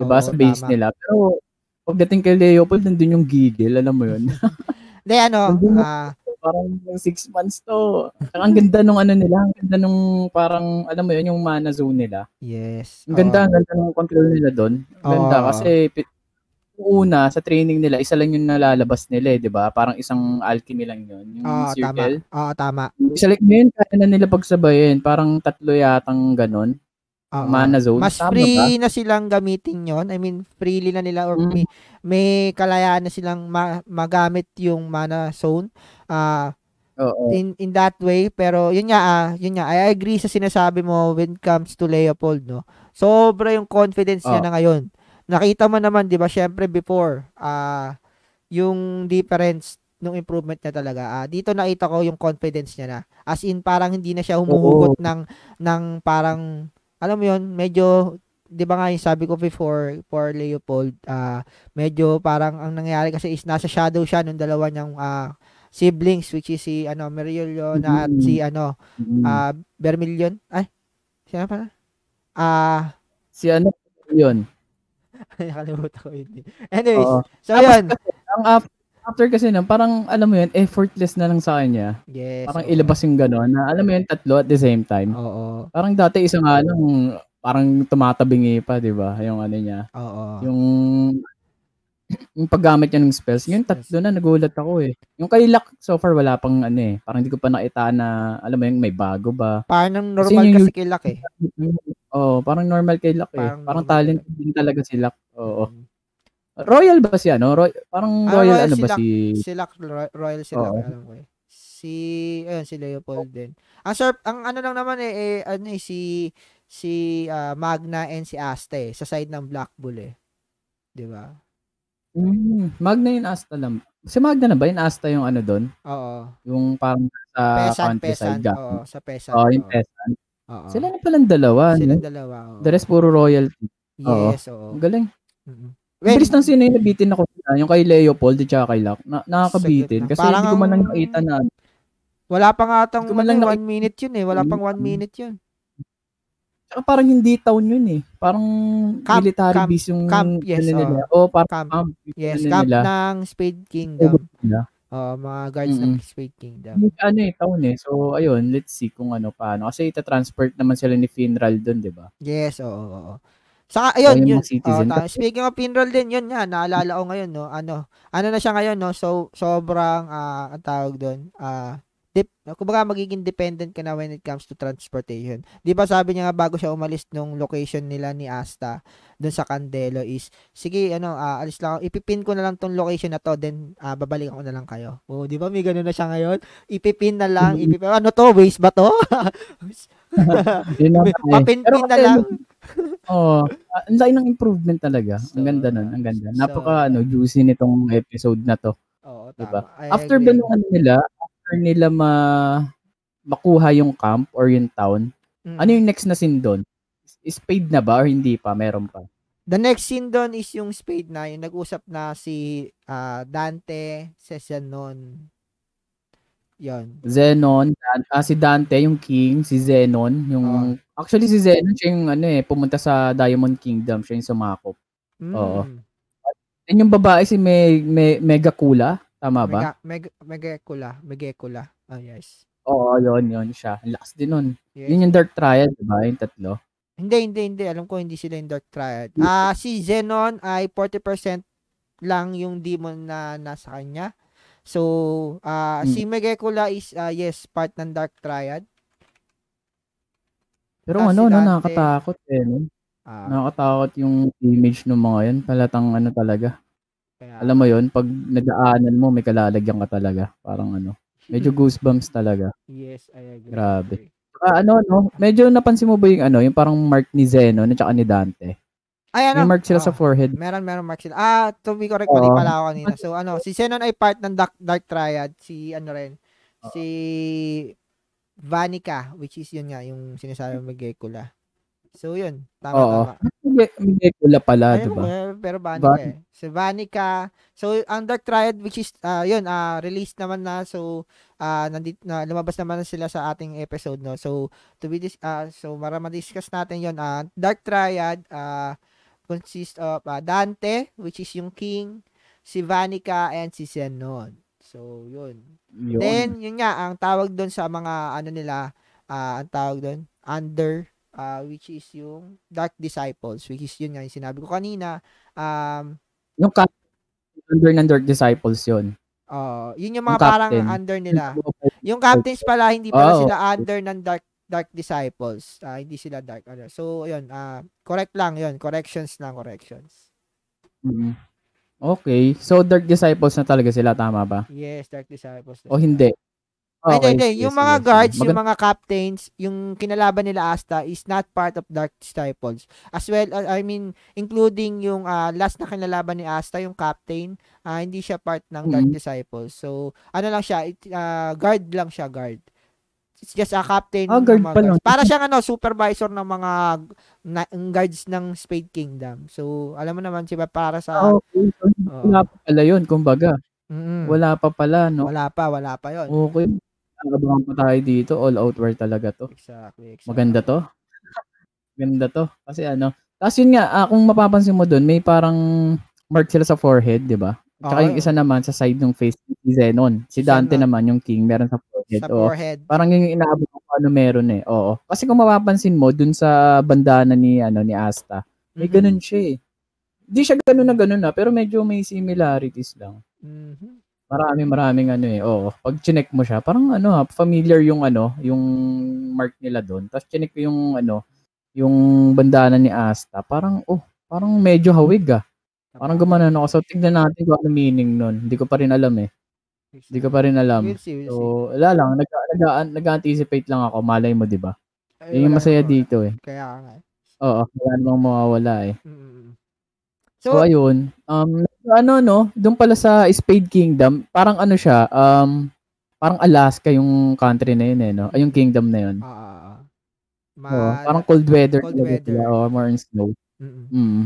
Diba? Oo, sa base tama. nila. Pero, pagdating kay Leopold, nandun yung gigil. Alam mo yun? [LAUGHS] Hindi, ano, ah, parang yung six months to. Ang ganda nung ano nila. Ang ganda nung parang, alam mo yun, yung mana zone nila. yes. Ang ganda, ang ganda ng control nila doon. Ang ganda Oo. kasi pi- yung una sa training nila, isa lang yung nalalabas nila, eh, 'di ba? Parang isang alchemy lang 'yun, yung Oo, tama. circle. Oo, tama. Isa lang ngayon kaya na nila pagsabayin, parang tatlo yatang ganon. Oo. mana zone. Mas Tama ba? free na silang gamitin yon I mean, freely na nila or Mm. may, may kalayaan na silang ma- magamit yung mana zone. Ah, Oo. in in that way pero yun nga ah, yun nga I agree sa sinasabi mo when it comes to Leopold no sobra yung confidence niya Oh. na ngayon nakita mo naman 'di ba syempre before ah yung difference nung improvement niya talaga ah dito nakita ko yung confidence niya na as in parang hindi na siya humuhugot ng ng parang alam mo yun medyo 'di ba nga yung sabi ko before for Leopold ah medyo parang ang nangyayari kasi is nasa shadow siya nung dalawa niyang ah, siblings which is si ano Merioliona at Mhm. si ano ah Vermilion ay sino pa ah si ano yun? [LAUGHS] nakalimutan ko yun anyways Oo. so Tapos yun kasi, ang af- after kasi nun, parang alam mo yun, effortless na lang sa kanya. yes Parang oo. ilabas yung gano'n na alam mo yun, tatlo at the same time. oo Parang dati isa nga lang, parang tumatabingi pa, di ba? Yung ano niya. oo Yung yung paggamit niya ng spells, yung tatlo na nagulat ako eh. Yung kay Luck, so far wala pang ano eh. Parang hindi ko pa nakita na, alam mo yun, may bago ba. parang Kasi normal yung kasi kilak eh Oo, parang normal kay Luck eh. Parang Parang, normal talent din talaga si Luck. Oo. Mm. Royal ba si ano? Roy, parang Ah, royal, royal ano si ba Luck. si... sila Ro- Royal sila Oo. alam ko eh. Si ayun si Leopold din. Ang sir, ang ano lang naman eh, eh ano eh, si si ah, Magna and si Asta eh, sa side ng Black Bull eh. 'Di ba? Mm, Magna yung Asta lang. Si Magna na ba? Yung Asta yung ano doon? Oo. Yung parang sa peasant, countryside. peasant. galing. Oo, sa peasant. Oo, yung oo. peasant. Oo. Sila na palang dalawa. Sila no? dalawa. oo. The rest puro royalty. oo. Yes, oo. Ang galing. Mm-mm. Ang bilis ng sino yung nabitin ako na, yung kay Leopold at saka kay Luck. Na, nakakabitin. Kasi. Parang hindi ko man lang ang- nakita na Wala pa nga atang man ano, lang one minute yun eh. Wala pang one minute yun. Tsaka parang hindi town yun eh. Parang Camp, military camp, base yung camp, yes, ano nila. Oo, parang Camp. camp. Yes, ano camp nila. ng Spade Kingdom. Oo, mga guards ng Mm-mm. Spade Kingdom. Hindi, ano eh, town eh. So, ayun, let's see kung ano paano. Kasi ita-transport naman sila ni Finral doon, di ba? Yes, oo, oo. oo. Saka, ayun, yung yun. Oh, tama. Speaking of pinroll din, yun nga, naalala ko ngayon, no, ano, ano na siya ngayon, no, so, sobrang, ah, ang tawag doon, ah, dip, kumbaga magiging dependent ka na when it comes to transportation. Di ba sabi niya nga bago siya umalis nung location nila ni Asta doon sa Candelo is, sige, ano, ah, alis lang ako, ipipin ko na lang tong location na to, then ah, babalik ako na lang kayo. Oh, di ba may ganun na siya ngayon? Ipipin na lang, Mm-hmm. ipipin, ano to, waste ba to? [LAUGHS] Eh. Papinpin Pero na lang. Oo. ah, ang laki ng improvement talaga. So, ang ganda nun. Ang ganda. so, Napaka ano, juicy nitong episode na to. Oo, Diba? tama. I After ba nung ano nila, after nila ma makuha yung camp or yung town, Mm. ano yung next na scene doon? Is paid na ba or hindi pa? Meron pa. The next scene doon is yung spade na, yung nag-usap na si ah, Dante, Sesenon. Yon. Zenon, Dan- ah, si Dante, yung king, si Zenon, yung actually si Zenon siya yung ano eh, pumunta sa Diamond Kingdom, siya yung sumakop. Mm. Oo. And yung babae si Me, Me, Megakula, tama ba? Mega, mega, megekula. Megekula. Ah, yes. Oo, yun, yun siya. Ang lakas din nun. yes. Yun yung Dark Triad, di ba? Yung tatlo. Hindi, hindi, hindi. Alam ko hindi sila yung Dark Triad. Ah, si Zenon ay 40% lang yung demon na nasa kanya. So, ah Hmm. si Megekula is, ah, yes, part ng Dark Triad. Pero ano, si no, nakakatakot eh. No? Ah, Nakakatakot yung image ng mga yun. Palatang ano talaga. Kaya- Alam mo yun, pag nagaanan mo, may kalalagyan ka talaga. Parang ano. Medyo [LAUGHS] goosebumps talaga. Yes, I agree. Grabe. Ah, ano, no? Medyo napansin mo ba yung ano, yung parang mark ni Zeno at saka ni Dante? Ay, ano? May mark sila Ah, sa forehead. Meron, meron mark sila. Ah, to be correct, mali pala ako kanina. So, ano, si Zenon ay part ng Dark, Dark Triad. Si, ano rin, si Vanica, which is yun nga, yung sinasabi mo Megekula. So, yun. Tama, Oo. tama. May, may kula pala, Ayun, di ba? Pero Vanica Van- eh. Si Vanica. So, ang Dark Triad, which is, ah yun, ah released naman na. So, ah nandit, na, lumabas naman na sila sa ating episode, no? So, to be dis, ah so, para ma-discuss natin yun, ah Dark Triad, ah consists of ah, Dante, which is yung king, si Vanica, and si Zenon. So, yun. Yun. Then, yun nga, ang tawag doon sa mga, ano nila, ah ang tawag doon, under, ah which is yung Dark Disciples, which is yun nga, yung sinabi ko kanina, um, yung cap- under ng Dark Disciples yun. oh, yun yung mga Yung parang captain. under nila. Yung captains pala, hindi pala Oh, sila under ng Dark Dark Disciples. Ah, hindi sila Dark ano. So, yun, ah, correct lang yun. Corrections lang, corrections. Mm. Okay. So, Dark Disciples na talaga sila, tama ba? Yes, Dark Disciples. O sila. hindi? Hindi, Okay, hindi. sige, Yung mga guards, yung mga captains, yung kinalaban nila Asta is not part of Dark Disciples. As well, uh, I mean, including yung ah, last na kinalaban ni Asta, yung captain, ah, hindi siya part ng Dark Mhm. Disciples. So, ano lang siya, it, ah, guard lang siya, guard. It's just a captain. Ah, guard mga pa lang. Para siyang ano, supervisor ng mga na, guards ng Spade Kingdom. So, alam mo naman, siya para sa... Ah, okay. Wala pa pala yun, kumbaga. Mm-mm. Wala pa pala, no? Wala pa, wala pa yon Okay. Abangan pa tayo dito. All out war talaga to. Exactly, exactly. Maganda to. Maganda to. Kasi ano. Tapos yun nga, ah, kung mapapansin mo doon, may parang mark sila sa forehead, di ba? Tsaka Oo. yung isa naman sa side ng face ni Zenon. Si Dante Zenon. naman, yung king, meron sa forehead. Sa Oo. forehead. Parang yun yung inaabot ko ano meron eh. Oo. Kasi kung mapapansin mo, dun sa bandana ni, ano, ni Asta, may Mhm. ganun siya eh. Hindi siya ganun na ganun na, pero medyo may similarities lang. Mhm. Marami maraming ano eh. Oo. Pag chinek mo siya, parang ano ha, familiar yung ano, yung mark nila doon. Tapos chinek ko yung ano, yung bandana ni Asta. Parang oh, parang medyo hawig ah. Parang gumanon ako. So tignan natin kung ano meaning nun. Hindi ko pa rin alam eh. Hindi ko pa rin alam. We'll see, we'll see. So, wala lang. Nag, nag, nag-anticipate lang ako. Malay mo, di ba? Yung masaya dito eh. Kaya nga. Oo, wala namang mawawala eh. So, So, ayun. Um, ano, no? Doon pala sa Spade Kingdom, parang ano siya, um, parang Alaska yung country na yun eh, no? Ay, yung kingdom na yun. ah, ah. Ma- Oo, parang cold weather. cold weather. sila, or more in snow. Mm-mm. Mm.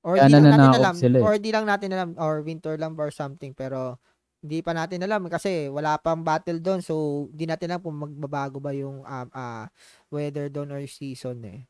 Or Kaya di lang natin nananakop alam, sila eh. or di lang natin alam, or winter lang or something, pero hindi pa natin alam kasi wala pang battle doon so di natin alam kung magbabago ba yung um, ah, weather doon or season eh.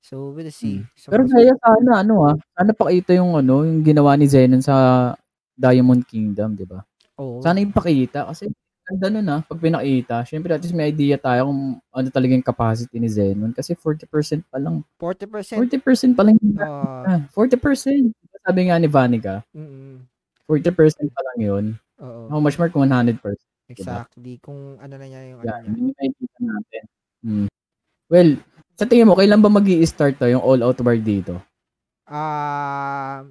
So we'll see. So, Hmm. Pero kaya sana, ano ah, sana pakita yung ano, yung ginawa ni Zenon sa Diamond Kingdom, di ba? oo. Sana yung pakita kasi ganda nun ah, pag pinakita. Syempre, at least may idea tayo kung ano talaga yung capacity ni Zenon kasi 40% pa lang. 40%. 40% pa lang yung ah, Ah, 40%. Sabi nga ni Vanica, mm, 40% pa lang yun. oo. How much more kung 100%? Exactly. Kung ano na niya yung ano Yan, niya. yun yung nakikita natin. Hmm. Well, sa tingin mo, kailan ba mag start to yung all-out war dito? Ah,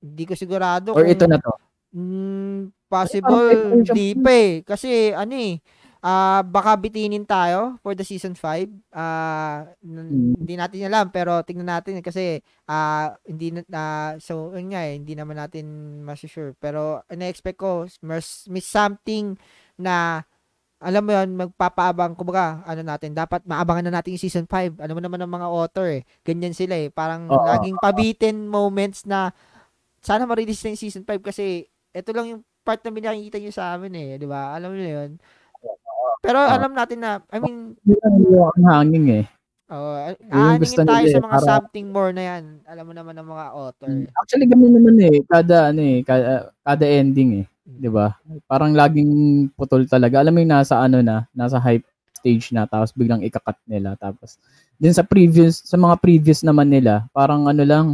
hindi ko sigurado Or kung ito na to? Mm, possible hindi pa eh. Kasi ano eh, ah baka bitinin tayo for the season 5. Ah n- Mm. hindi natin alam pero tingnan natin eh, kasi ah hindi na ah, so yun nga eh, hindi naman natin ma-sure pero na-expect ko mas may something na alam mo yun, magpapaabang, kumbaga, ano natin, dapat maabangan na natin yung season 5. Ano mo naman ng mga author eh. Ganyan sila eh. Parang Oo. laging pabitin moments na sana ma-release na yung season 5 kasi ito lang yung part na binakikita nyo sa amin eh, di ba? Alam mo yun. Pero alam natin na, I mean, ang hanging eh. Oh, yung gusto aaningin tayo sa eh, mga para- something more na yan. Alam mo naman ng mga author. Mm. Actually, ganun naman eh. Kada, ano eh, kada, kada ending eh. 'Di ba? Parang laging putol talaga. Alam mo yung nasa ano na, nasa hype stage na tapos biglang ikakat nila tapos din sa previous sa mga previous naman nila, parang ano lang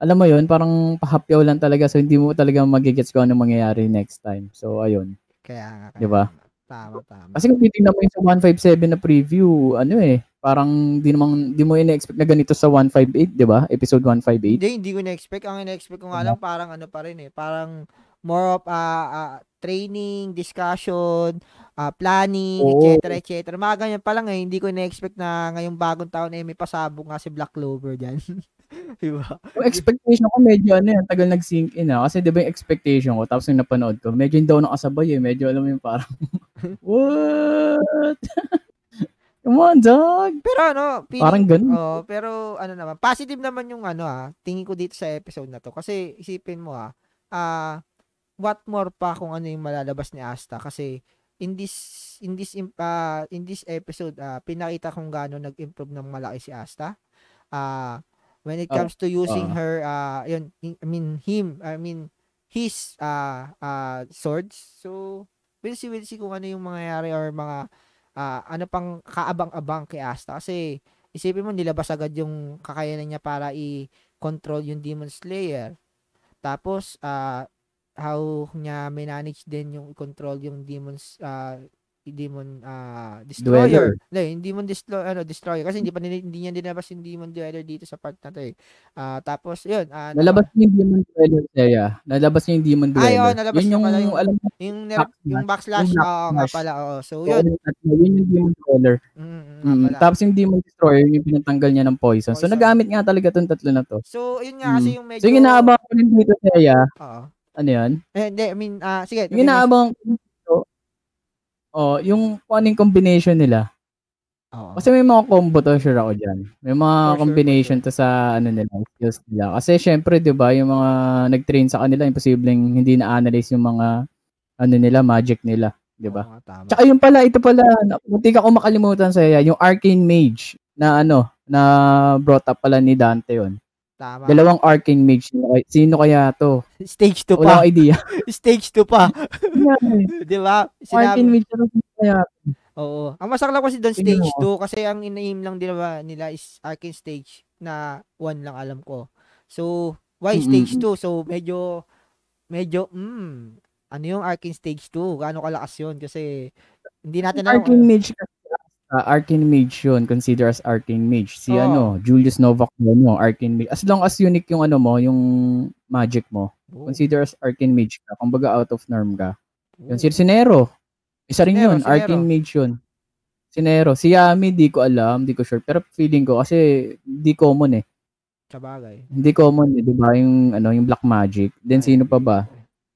alam mo yun, parang pahapyaw lang talaga so hindi mo talaga magigets kung ano mangyayari next time. So ayun. Kaya nga. Di ba? Tama, tama. Kasi kung titingnan mo yung sa 157 na preview, ano eh, parang di naman di mo ina-expect na ganito sa 158, 'di ba? Episode 158. Hindi, hindi ko na-expect. Ang na-expect ko nga lang, parang ano pa rin eh. Parang more of ah, ah, training, discussion, ah, planning, Oo. etc. etc. Mga ganyan pa lang eh. Hindi ko na-expect na ngayong bagong taon eh, may pasabog nga si Black Clover dyan. [LAUGHS] diba? Yung expectation ko medyo ano yan, tagal nag-sink in ah. Kasi 'di ba yung expectation ko tapos yung napanood ko, medyo hindi daw nakasabay eh. Medyo alam mo yung parang [LAUGHS] what? [LAUGHS] Come on, dog. Pero ano, feeling, Parang ganun. oh, pero ano naman, positive naman yung ano ah, tingin ko dito sa episode na to. Kasi isipin mo ah, ah, what more pa kung ano yung malalabas ni Asta kasi in this in this ah, in this episode ah, pinakita kung gaano nag-improve ng malaki si Asta. Ah, when it comes to using ah. her ah, yun, I mean him, I mean his ah ah, swords. So we'll see, we'll see kung ano yung mangyayari or mga ah, ano pang kaabang-abang kay Asta kasi isipin mo nilabas agad yung kakayanan niya para i-control yung Demon Slayer. Tapos ah how niya manage din yung i-control yung demons ah, Demon ah, Dweller. Destroyer. Hindi, yung Demon Destro- ano, Destroyer kasi hindi pa nila, hindi niya dinabas yung Demon Dweller dito sa part na to eh. Ah, tapos yun, ah, Nalabas niya yung Demon Dweller Seiya. Nalabas niya yung Demon Dweller. Ay, nalabas yun yung, pala yung- alam yung Backslash. yung backslash, oo nga pala, oo. So yun, yun, yun yung Demon Dweller. mm, mm, tapos yung Demon Destroyer, yun yung pinatanggal niya ng poison. So, Poison. nagamit nga talaga tong tatlo na to. So, yun nga kasi Mm. yung medyo So, yung inaabang ko rin dito, Seiya, Oo. ano yan? Eh, hindi, I mean, ah, sige. Yung inaabang oh, yung kung anong combination nila. Oo. Kasi may mga combo to, sure ako dyan. May mga For sure, combination to sa ano nila, skills nila. Kasi syempre, di ba, yung mga nag-train sa kanila, imposibleng hindi na-analyze yung mga ano nila, magic nila. Di ba? Oo tama. Tsaka yung pala, ito pala, na- munti ka ko makalimutan sa yung Arcane Mage na ano, na brought up pala ni Dante yon. Tama. Dalawang Arcane Mage. Sino kaya- to? Stage 2 Wala pa. akong idea. [LAUGHS] Stage 2 pa. Di ba? Arcane Sinabi, Mage, ano sino kaya? oo. Ang masaklap kasi doon stage 2 kasi ang ina-aim lang din ba nila is Arcane stage na 1 lang alam ko. So, why stage 2? So, medyo medyo mm, ano yung Arcane stage 2? Gaano kalakas 'yun kasi hindi natin alam. Arcane Mage kasi, ah, Arcane Mage yun, consider as Arcane Mage. Si Oo. ano, Julius Novak yun, no, Arcane Mage. As long as unique yung ano mo, yung magic mo, Oh, consider as Arcane Mage ka. Kumbaga out of norm ka. oh. Yun, si Sinero. Isa rin Sinero, yun, Sinero. Arcane Mage yun. Sinero. Si Yami, di ko alam, di ko sure. Pero feeling ko, kasi di common eh. Sabagay. Hindi common eh, di ba? Yung, ano, yung Black Magic. Then sino pa ba?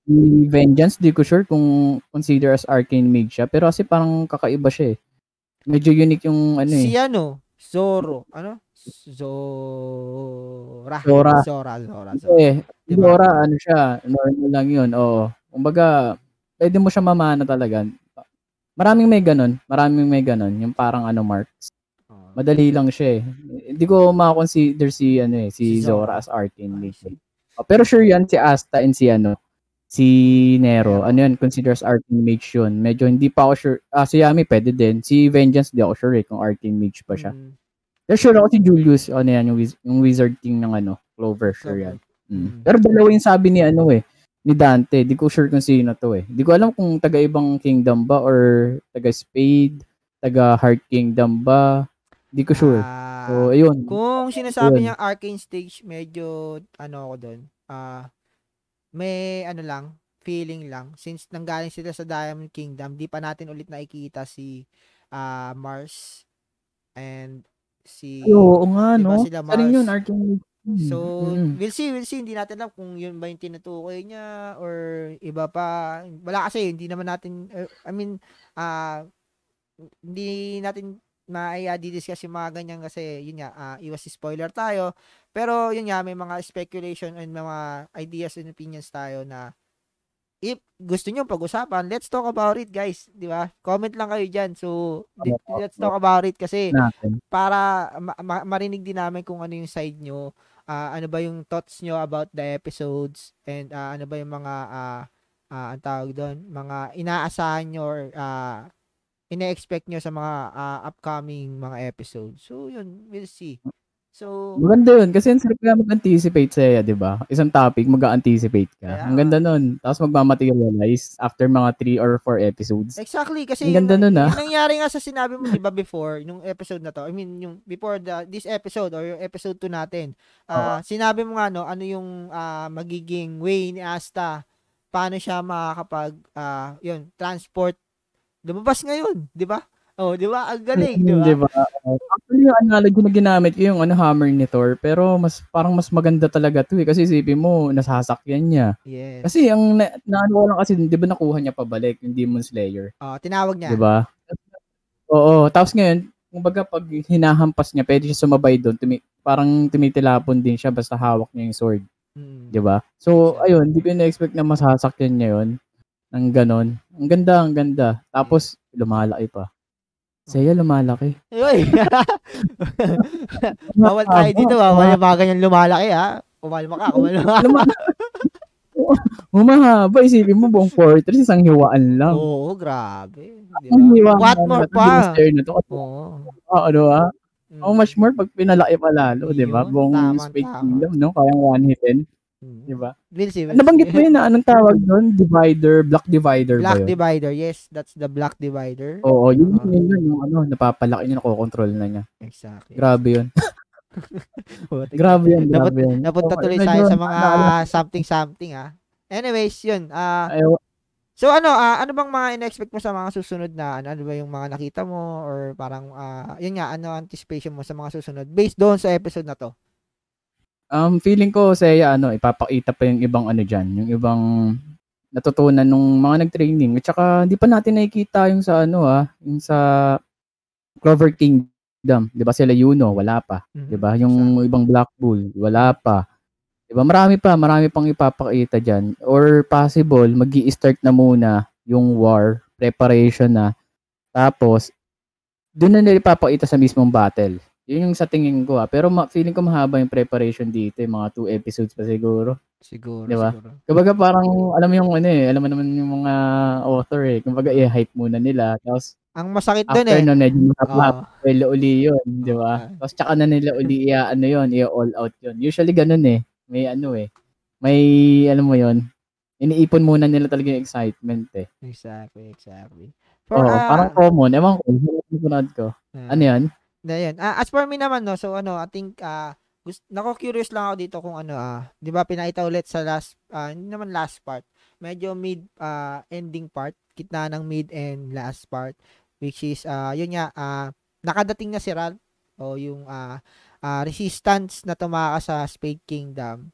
Si Vengeance, di ko sure kung consider as Arcane Mage siya. Pero kasi parang kakaiba siya eh. Medyo unique yung ano eh. Si ano? Zoro. Ano? Zora. Zora. Zora, Zora, Zora. si Diba? Dora, ano siya, normal lang yun. Oo. Kumbaga, pwede mo siya mamana talaga. Maraming may ganun. Maraming may ganun. Yung parang ano, marks. Oo. Madali lang siya eh. Hindi ko ma-consider si, ano eh, si, Si Zora Zora. as Arcane I Mage. see. Oh, pero sure yan, si Asta and si ano, si Nero. Ano yun, consider as Arcane Mage yun. Medyo hindi pa ako sure. Ah, si Yami pwede din. Si Vengeance, di ako sure eh, kung Arcane Mage pa siya. Mm, Pero sure ako si Julius, ano yan, yung, wiz- yung Wizard King ng ano, Clover, sure yan. Mm. Mm. Pero dalawa yung sabi ni ano eh, ni Dante. Di ko sure kung sino to eh. Di ko alam kung taga-ibang kingdom ba or taga-Spade, taga-Heart Kingdom ba. Di ko sure. Ah, So, ayun. Kung sinasabi Ayun. niya arcane stage, medyo ano ako doon. Ah, may ano lang, feeling lang since nanggaling sila sa Diamond Kingdom, di pa natin ulit nakikita si ah, Mars and si Oo nga, no? sila Isa rin yun, Mars? Arcane Mage. Mm. So, Mm. we'll see, we'll see. Hindi natin alam kung yun ba yung tinutukoy niya or iba pa. Wala kasi, hindi naman natin, uh, I mean, ah, hindi natin ma-discuss yung mga ganyan kasi, yun nga, ah, iwas spoiler tayo. Pero, yun nga, may mga speculation and mga ideas and opinions tayo na if gusto nyo pag-usapan, let's talk about it, guys. Di ba? Comment lang kayo dyan. So, let's talk about it kasi para ma- ma- marinig din namin kung ano yung side nyo, ah, ano ba yung thoughts nyo about the episodes, and ah, ano ba yung mga, ah, ah, ang tawag doon, mga inaasahan nyo or ah, ine-expect nyo sa mga ah, upcoming mga episodes. So, yun, we'll see. So, Maganda yun. Kasi ang sarap nga mag-anticipate sa'yo, di ba? Isang topic, mag-anticipate ka. Kaya ang ganda nun. Tapos magmamaterialize after mga 3 or 4 episodes. Exactly kasi Ang ganda yung, nun, ah. yung nangyari nga sa sinabi mo 'di ba before nung episode na to. I mean yung before the this episode or yung episode 2 natin. Ah, sinabi mo nga no ano yung ah, magiging way ni Asta paano siya makakapag ah, yun transport lumabas ngayon, 'di ba? Oh, 'di ba? Ang galing, 'di ba? Di ba? Actually, yung analogy na ginamit ko yung ano, hammer ni Thor. Pero mas parang mas maganda talaga to eh. Kasi isipin mo, nasasakyan niya. Yes. Kasi ang na, naano lang kasi, di ba nakuha niya pabalik yung Demon Slayer? Oh, tinawag niya. Di ba? Oo. Tapos ngayon, kumbaga pag hinahampas niya, pwede siya sumabay doon. Tumi, parang tumitilapon din siya basta hawak niya yung sword. Mm. Di ba? So, ayun, di ko na-expect na masasakyan niya yun. Ang ganon. Ang ganda, ang ganda. Tapos, lumalaki pa. Saya lumalaki. Uy. [LAUGHS] Bawal tayo dito, ah. Wala mga ganyan lumalaki, ha? Kumalma ka, kumalma [LAUGHS] Humahaba. Isipin mo, buong fortress, isang hiwaan lang. Oo, grabe. Di Ang ba? hiwaan What lang more yung pa? Na to. Oo. Oh, ano ah? Mm. How much more pag pinalaki pa lalo, di ba? Buong tama. Kingdom, no? Kayang one hitin. Mm. Di ba? Nabanggit see. mo yun na anong tawag [LAUGHS] doon? Divider, block divider Black ba yun? divider. Yes, that's the black divider. Oo, yun Ah. yun, yun, yung ano, napapalaki niya, nakokontrol na niya. Exactly. Grabe yun. [LAUGHS] Grabe. Grabe yan, Naput- grabe yan. Napunta Oo, tuloy medyo tayo sa mga something-something ah. Anyways, yun. ah Ay, so ano, ah, ano bang mga in-expect mo sa mga susunod na ano, ano ba yung mga nakita mo or parang ah, yun nga, ano anticipation mo sa mga susunod based doon sa episode na to? Um, feeling ko, Seya, ano, ipapakita pa yung ibang ano dyan, yung ibang natutunan nung mga nag-training. At saka, hindi pa natin nakikita yung sa ano ah, yung sa Clover Kingdom. Di ba sila Yuno? Wala pa. Mhm. Di ba? Yung ibang Black Bull, wala pa. Di ba? Marami pa, marami pang ipapakita dyan. Or possible, mag start na muna yung war, preparation na. Tapos, doon na nila ipapakita sa mismong battle. Yun yung sa tingin ko ah. Pero ma- feeling ko mahaba yung preparation dito, yung mga two episodes pa siguro. Siguro, Di ba? siguro. Kumbaga parang, alam mo yung ano eh, alam mo naman yung mga author eh. Kumbaga i-hype muna nila. Tapos Ang masakit doon after eh. nun, medyo. Oo. Well, uli yun, di ba? Okay. Tapos tsaka na nila uli i ano yun, i-all out yun. Usually ganun eh. May ano eh. May, alam mo yun, iniipon muna nila talaga yung excitement eh. Exactly, exactly. Oo, ah, parang common. Ewan ko, sunod ko. ah, Ano yan? Na yan. Ah, as for me naman no, so ano, I think ah gust nako curious lang ako dito kung ano ah, 'di ba pinaita ulit sa last ah, hindi naman last part. Medyo mid ah, ending part, gitna ng mid and last part which is ah yun nga ah, nakadating na si Ralph o yung ah, ah, resistance na tumakas sa Spade Kingdom.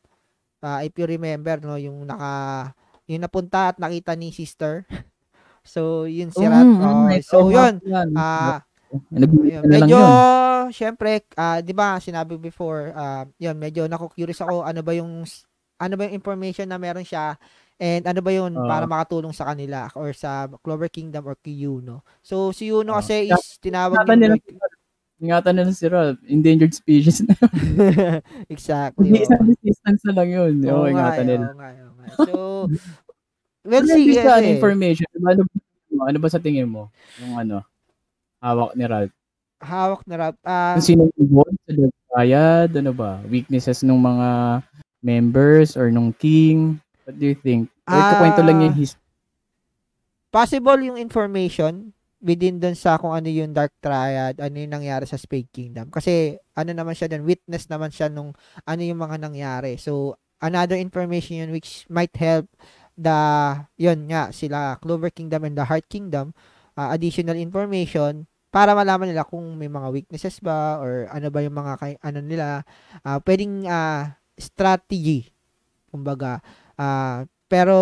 Ah, if you remember no, yung naka yung napunta at nakita ni sister. [LAUGHS] so yun si Ralph. Mm, Oh, mm, so oo, yun. yan. Ah, Nag-ano Ayun, na lang medyo, yun. syempre, ah, 'di ba, sinabi before, ah, 'yun, medyo nako-curious ako ano ba yung ano ba yung information na meron siya and ano ba yun Oo. para makatulong sa kanila or sa Clover Kingdom or kay Yuno. So si Yuno kasi is tinawag yung ingatan nila si Rob. Endangered species na. [LAUGHS] exactly. Hindi isang resistance na lang yun. Oo nga, ingatan eh, nila. oo nga, oo nga. So, we'll Ano see. yung sa kasi, information? Ano, ano ba sa tingin mo? Yung ano, hawak ni Ralph. hawak na rap. Ah, Kung sino yung involved sa Triad, ano ba? Weaknesses ng mga members or nung king? What do you think? Or kwento lang yung history. possible yung information within dun sa kung ano yung Dark Triad, ano yung nangyari sa Spade Kingdom. Kasi ano naman siya dun, witness naman siya nung ano yung mga nangyari. So, another information yun which might help the, yun nga, sila Clover Kingdom and the Heart Kingdom, uh, additional information para malaman nila kung may mga weaknesses ba or ano ba yung mga kay, ano nila, uh, pwedeng uh, strategy, kumbaga. Uh, pero,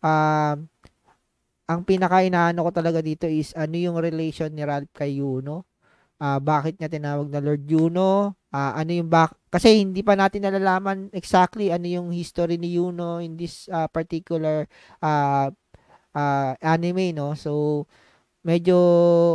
uh, ang pinaka inaano ko talaga dito is ano yung relation ni Ralph kay Yuno. Ah, bakit niya tinawag na Lord Yuno? Ah, ano yung bak kasi hindi pa natin nalalaman exactly ano yung history ni Yuno in this ah, particular ah, ah, anime no. So medyo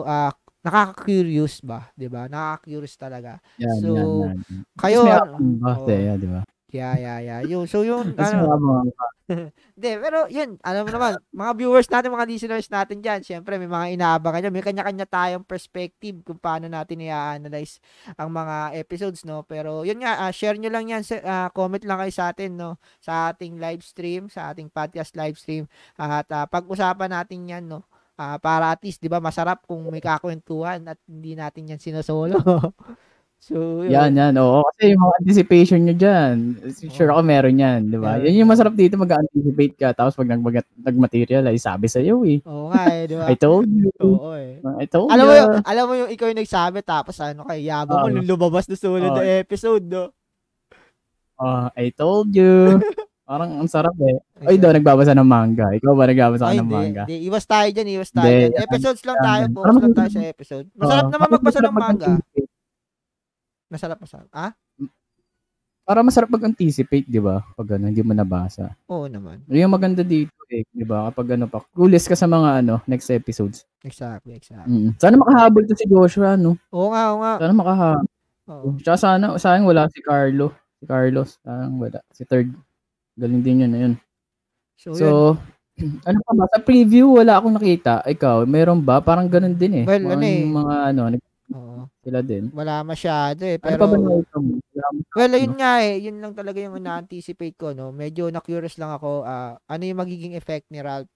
ah, nakaka-curious ba, 'di ba? Nakaka-curious talaga. Yan, so, yan, yan. Kayo ba? Oo. Teya, di ba? Yeah, yeah, yeah. Yung, so Tapos ano, [LAUGHS] Hindi, pero yun, alam mo naman, mga viewers natin, mga listeners natin dyan, syempre may mga inaabangan dyan. May kanya-kanya tayong perspective kung paano natin i-analyze ang mga episodes, no? Pero yun nga, ah, share nyo lang yan, ah, comment lang kayo sa atin, no? Sa ating live stream, sa ating podcast live stream. At ah, pag-usapan natin yan, no? Ah, para at least, di ba, masarap kung may kakwentuhan at hindi natin yan sinasolo. [LAUGHS] so, yun. Yan, yan. Oo, kasi yung mga anticipation nyo dyan, sure ako meron yan, di ba? Meron Yan yung masarap dito, mag-anticipate ka, tapos pag nag- nag-materialize, sabi sa'yo eh. Oo nga eh, di ba? [LAUGHS] I told you. [LAUGHS] Oo eh. I told Alam mo you. yung, alam mo yung ikaw yung nagsabi tapos ano kay yabang mo Oo. nung lumabas na sunod Oo. na episode, no? Oh, I told you. Parang ang sarap eh. Ay, daw nagbabasa ng manga. Ikaw ba nagbabasa Ay, ka ng hindi, manga? hindi. Iwas tayo dyan, iwas tayo Hindi, dyan. yan, Episodes lang tayo, Parang focus lang tayo sa episode. Masarap Oo, naman parang magbasa ng manga. Masarap, masarap. Ah? Para masarap mag-anticipate, di ba? Pag ano, hindi mo nabasa. Oo naman. Yung maganda dito eh, di ba? Kapag ano pa, clueless ka sa mga ano, next episodes. Exactly, exactly. Mm. Sana makahabol to si Joshua, no? Oo nga, oo nga. Sana makahabol. Oo. Tsaka sana, sayang wala si Carlo. Si Carlos, sayang wala. Si third. Galing din yun, yun. So, yun. So, [CLEARS THROAT] ano pa ba? Sa preview, wala akong nakita. Ikaw, meron ba? Parang ganun din eh. Well, Mga- ano eh. Mga ano, nag- Oo. ano, Sila din. wala masyado eh. Ano pa Pero, ba nakita mo? Well, yun nga eh. Yun lang talaga yung na-anticipate ko, no. Medyo na-curious lang ako, ah, ano yung magiging effect ni Ralph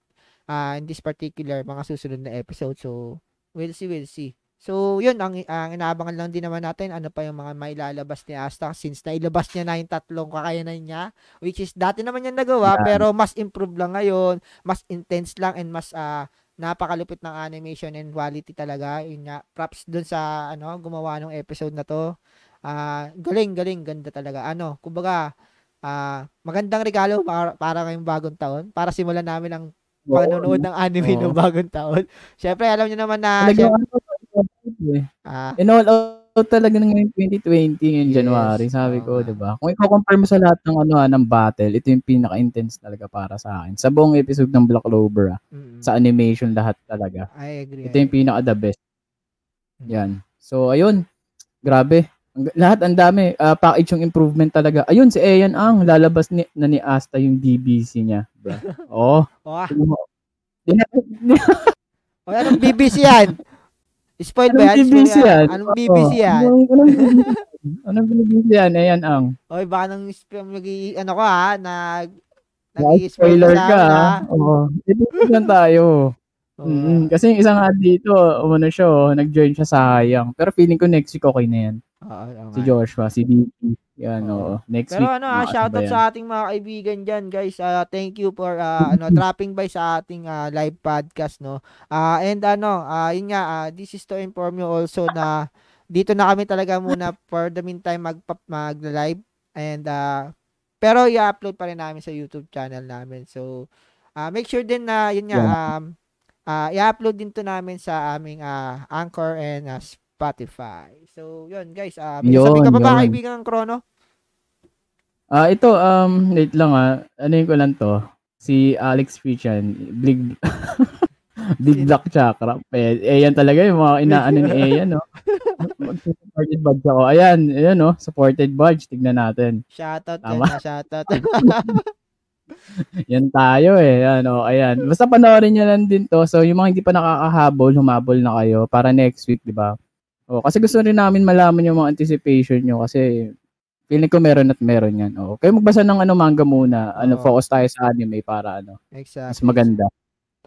ah, in this particular mga susunod na episode. So, we'll see, we'll see. So, yun, ang, ang inaabangan lang din naman natin, ano pa yung mga mailalabas ni Asta since nailabas niya na yung tatlong kakayanan niya, which is dati naman niya nagawa, Yeah. pero mas improve lang ngayon, mas intense lang, and mas ah, napakalupit ng animation and quality talaga. Yun nga, props dun sa, ano, gumawa ng episode na to. Ah, galing, galing, ganda talaga. Ano, kumbaga, ah, magandang regalo para, para ngayong bagong taon, para simulan namin ang panonood ng anime Oo. ng bagong taon. Syempre, alam niyo naman na, Talagang syempre, ano, eh. ah, In all out talaga ng ngayong 2020 ngayong Yes, January, sabi oo ko. 'di ba? Kung i-compare mo sa lahat ng ano ah, ng battle, ito yung pinaka-intense talaga para sa akin. Sa buong episode ng Black Clover, ah, mm, sa animation lahat talaga. I agree. Ito yung pinaka the best. Mm. Yan. So ayun, grabe. Lahat ang dami, Ah, package yung improvement talaga. Ayun si Ayan Ang lalabas ni na ni Asta yung DBC niya, bro. [LAUGHS] Oh. Oh, ah, Di oh, anong BBC yan? Spoil ba yan? Anong BBC yan? Anong BBC Oo. yan? Anong, anong [LAUGHS] BBC? Anong BBC yan? Ayan ang. Oy, baka nang magi ano ko ha, nag Spoiler nag-spoiler ka. Oo. Dito lang tayo. Mm, kasi yung isa nga dito, umano siya, oh, nag-join siya sa hayang. Pero feeling ko next week okay na yan. Si Joshua, si DP. Yan, Oo. oo. Next Pero week. ano ah, ano ba yan? sa ating mga kaibigan diyan, guys. Ah, thank you for ah, ano [LAUGHS] dropping by sa ating ah, live podcast, no. Ah, and ano, ah, yun nga, ah, this is to inform you also na dito na kami talaga muna for the meantime mag mag-live and ah, pero i-upload pa rin namin sa YouTube channel namin. So, ah, make sure din na yun nga um ah, i-upload din to namin sa aming ah, Anchor and ah, Spotify. So, yun guys, ah, may Yun, sasabihin ka pa ba kaibigan ng Chrono? Ah, ito, um, wait lang ah. Ano yung ko lang to? Si Alex Fichan, Big [LAUGHS] Big Black Chakra. Eh, eh, yan talaga yung mga inaano ni [LAUGHS] Ayan, no? Supported badge ako. Ayan, ayan, no? Supported badge. Tignan natin. Shoutout yan, Tama. ah, shoutout. [LAUGHS] Yan tayo eh. Ano, ayan. Basta panoorin nyo lang din to. So, yung mga hindi pa nakakahabol, humabol na kayo para next week, di ba? O, kasi gusto rin namin malaman yung mga anticipation nyo kasi feeling ko meron at meron yan. O, kayo magbasa ng ano manga muna. Ano, Oo. focus tayo sa anime para ano, exactly. mas maganda.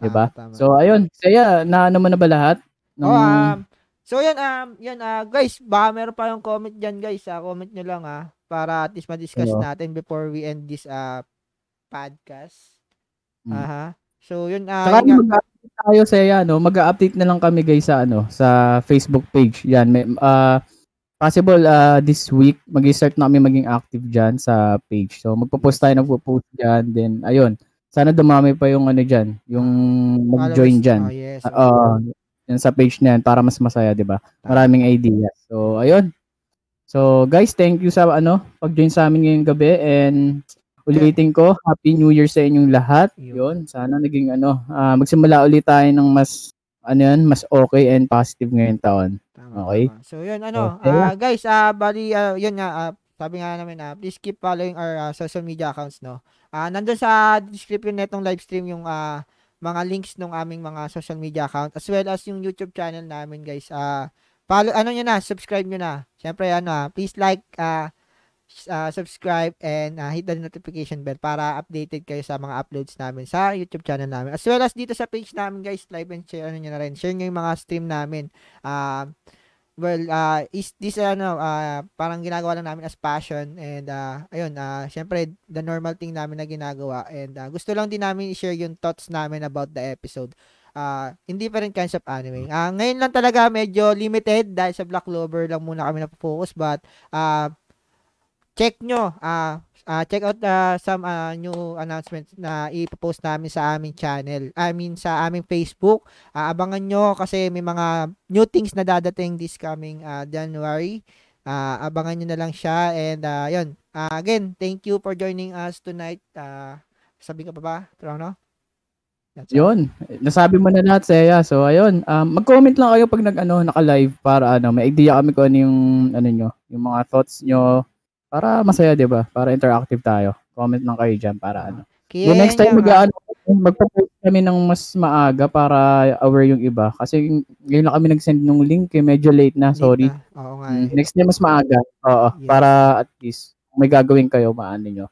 Tama, di ba? So, ayun. Saya, na ano mo na ba lahat? Ng- Oh, um, so yan, um, yan, ah, guys, baka meron pa yung comment dyan, guys. ah comment nyo lang, ah, para at least ma-discuss Oo. natin before we end this uh, podcast. Mm. Aha. So, yun, ah, Saka yun nga. Tayo sa no, mag-update na lang kami guys sa ano, sa Facebook page. Yan, may uh, possible uh, this week magi-start na kami maging active diyan sa page. So magpo-post tayo, nagpo-post diyan, then ayun. Sana dumami pa yung ano diyan, yung mag-join diyan. Oh, yes. Ah, Oo. yan sa page na yan para mas masaya, 'di ba? Maraming ideas. So ayun. So guys, thank you sa ano, pag-join sa amin ngayong gabi and ulitin ko, Happy New Year sa inyong lahat. Yun. Yun, sana naging ano, ah, magsimula ulit tayo ng mas ano yan, mas okay and positive ngayong taon. Tama, Okay. tama. So, yun, ano, Okay. ah, guys, ah, bali, ah, yun nga, ah, sabi nga namin, ah, please keep following our ah, social media accounts, no? Ah, nandun sa description netong live stream yung ah, mga links ng aming mga social media account as well as yung YouTube channel namin, guys. Ah, follow, ano nyo na, subscribe nyo na. Siyempre, ano, ah, please like, ah, ah, subscribe and ah, hit the notification bell para updated kayo sa mga uploads namin sa YouTube channel namin. As well as dito sa page namin, guys, live and share ano nyo na rin. Share nyo yung mga stream namin. Ah, well, uh, is this ano, ah, parang ginagawa lang namin as passion and ah, ayun, ah, syempre the normal thing namin na ginagawa and ah, gusto lang din namin i-share yung thoughts namin about the episode. Hindi pa rin kinds of anime. Ah, ngayon lang talaga medyo limited dahil sa Black Clover lang muna kami na-focus but ah, check nyo, ah, ah, check out ah, some ah, new announcements na ipopost namin sa aming channel. I mean sa aming Facebook. Ah, abangan nyo kasi may mga new things na dadating this coming ah, January. Ah, abangan nyo na lang siya and ah, yun. Ah, again, thank you for joining us tonight. Ah, sabi ka pa ba, Trono? That's all. Yun, nasabi mo na lahat, Seya. So, ayun, um, mag-comment lang kayo pag nag, ano, naka-live para, ano, may idea kami kung ano yung, ano nyo, yung mga thoughts nyo, para masaya, di ba? Para interactive tayo. Comment lang kayo dyan para, ano. Kaya The next time, yun mag, nga. ano, magpo-post kami ng mas maaga para aware yung iba. Kasi ngayon lang kami nag-send ng link, eh, medyo late na, sorry. Late na. Oo nga. Mm, eh. next time mas maaga. Oo, Yes. para at least may gagawin kayo, maano nyo.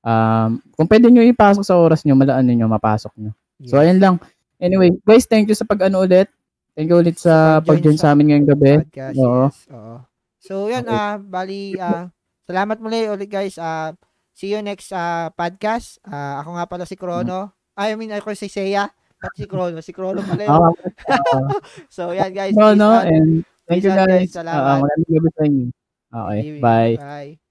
Um, kung pwede nyo ipasok sa oras nyo, malaan nyo, mapasok. So, Yes. ayun lang. Anyway, guys, thank you sa pag-ano ulit. Thank you ulit sa Pag-join sa sa amin ngayong gabi. podcast. Oo. Yes. Oo. So, yun, Okay. ah, bali, ah, salamat muli ulit guys. Ah, see you next ah, podcast. Ah, ako nga pala si Crono. I mean, ako si Seiya. At si Crono. Si Crono pala yun. Ah, [LAUGHS] So, yan guys. no, peace no, out. and thank you guys. Salamat. Ah, magandang gabi sa inyo. Okay, bye. Bye.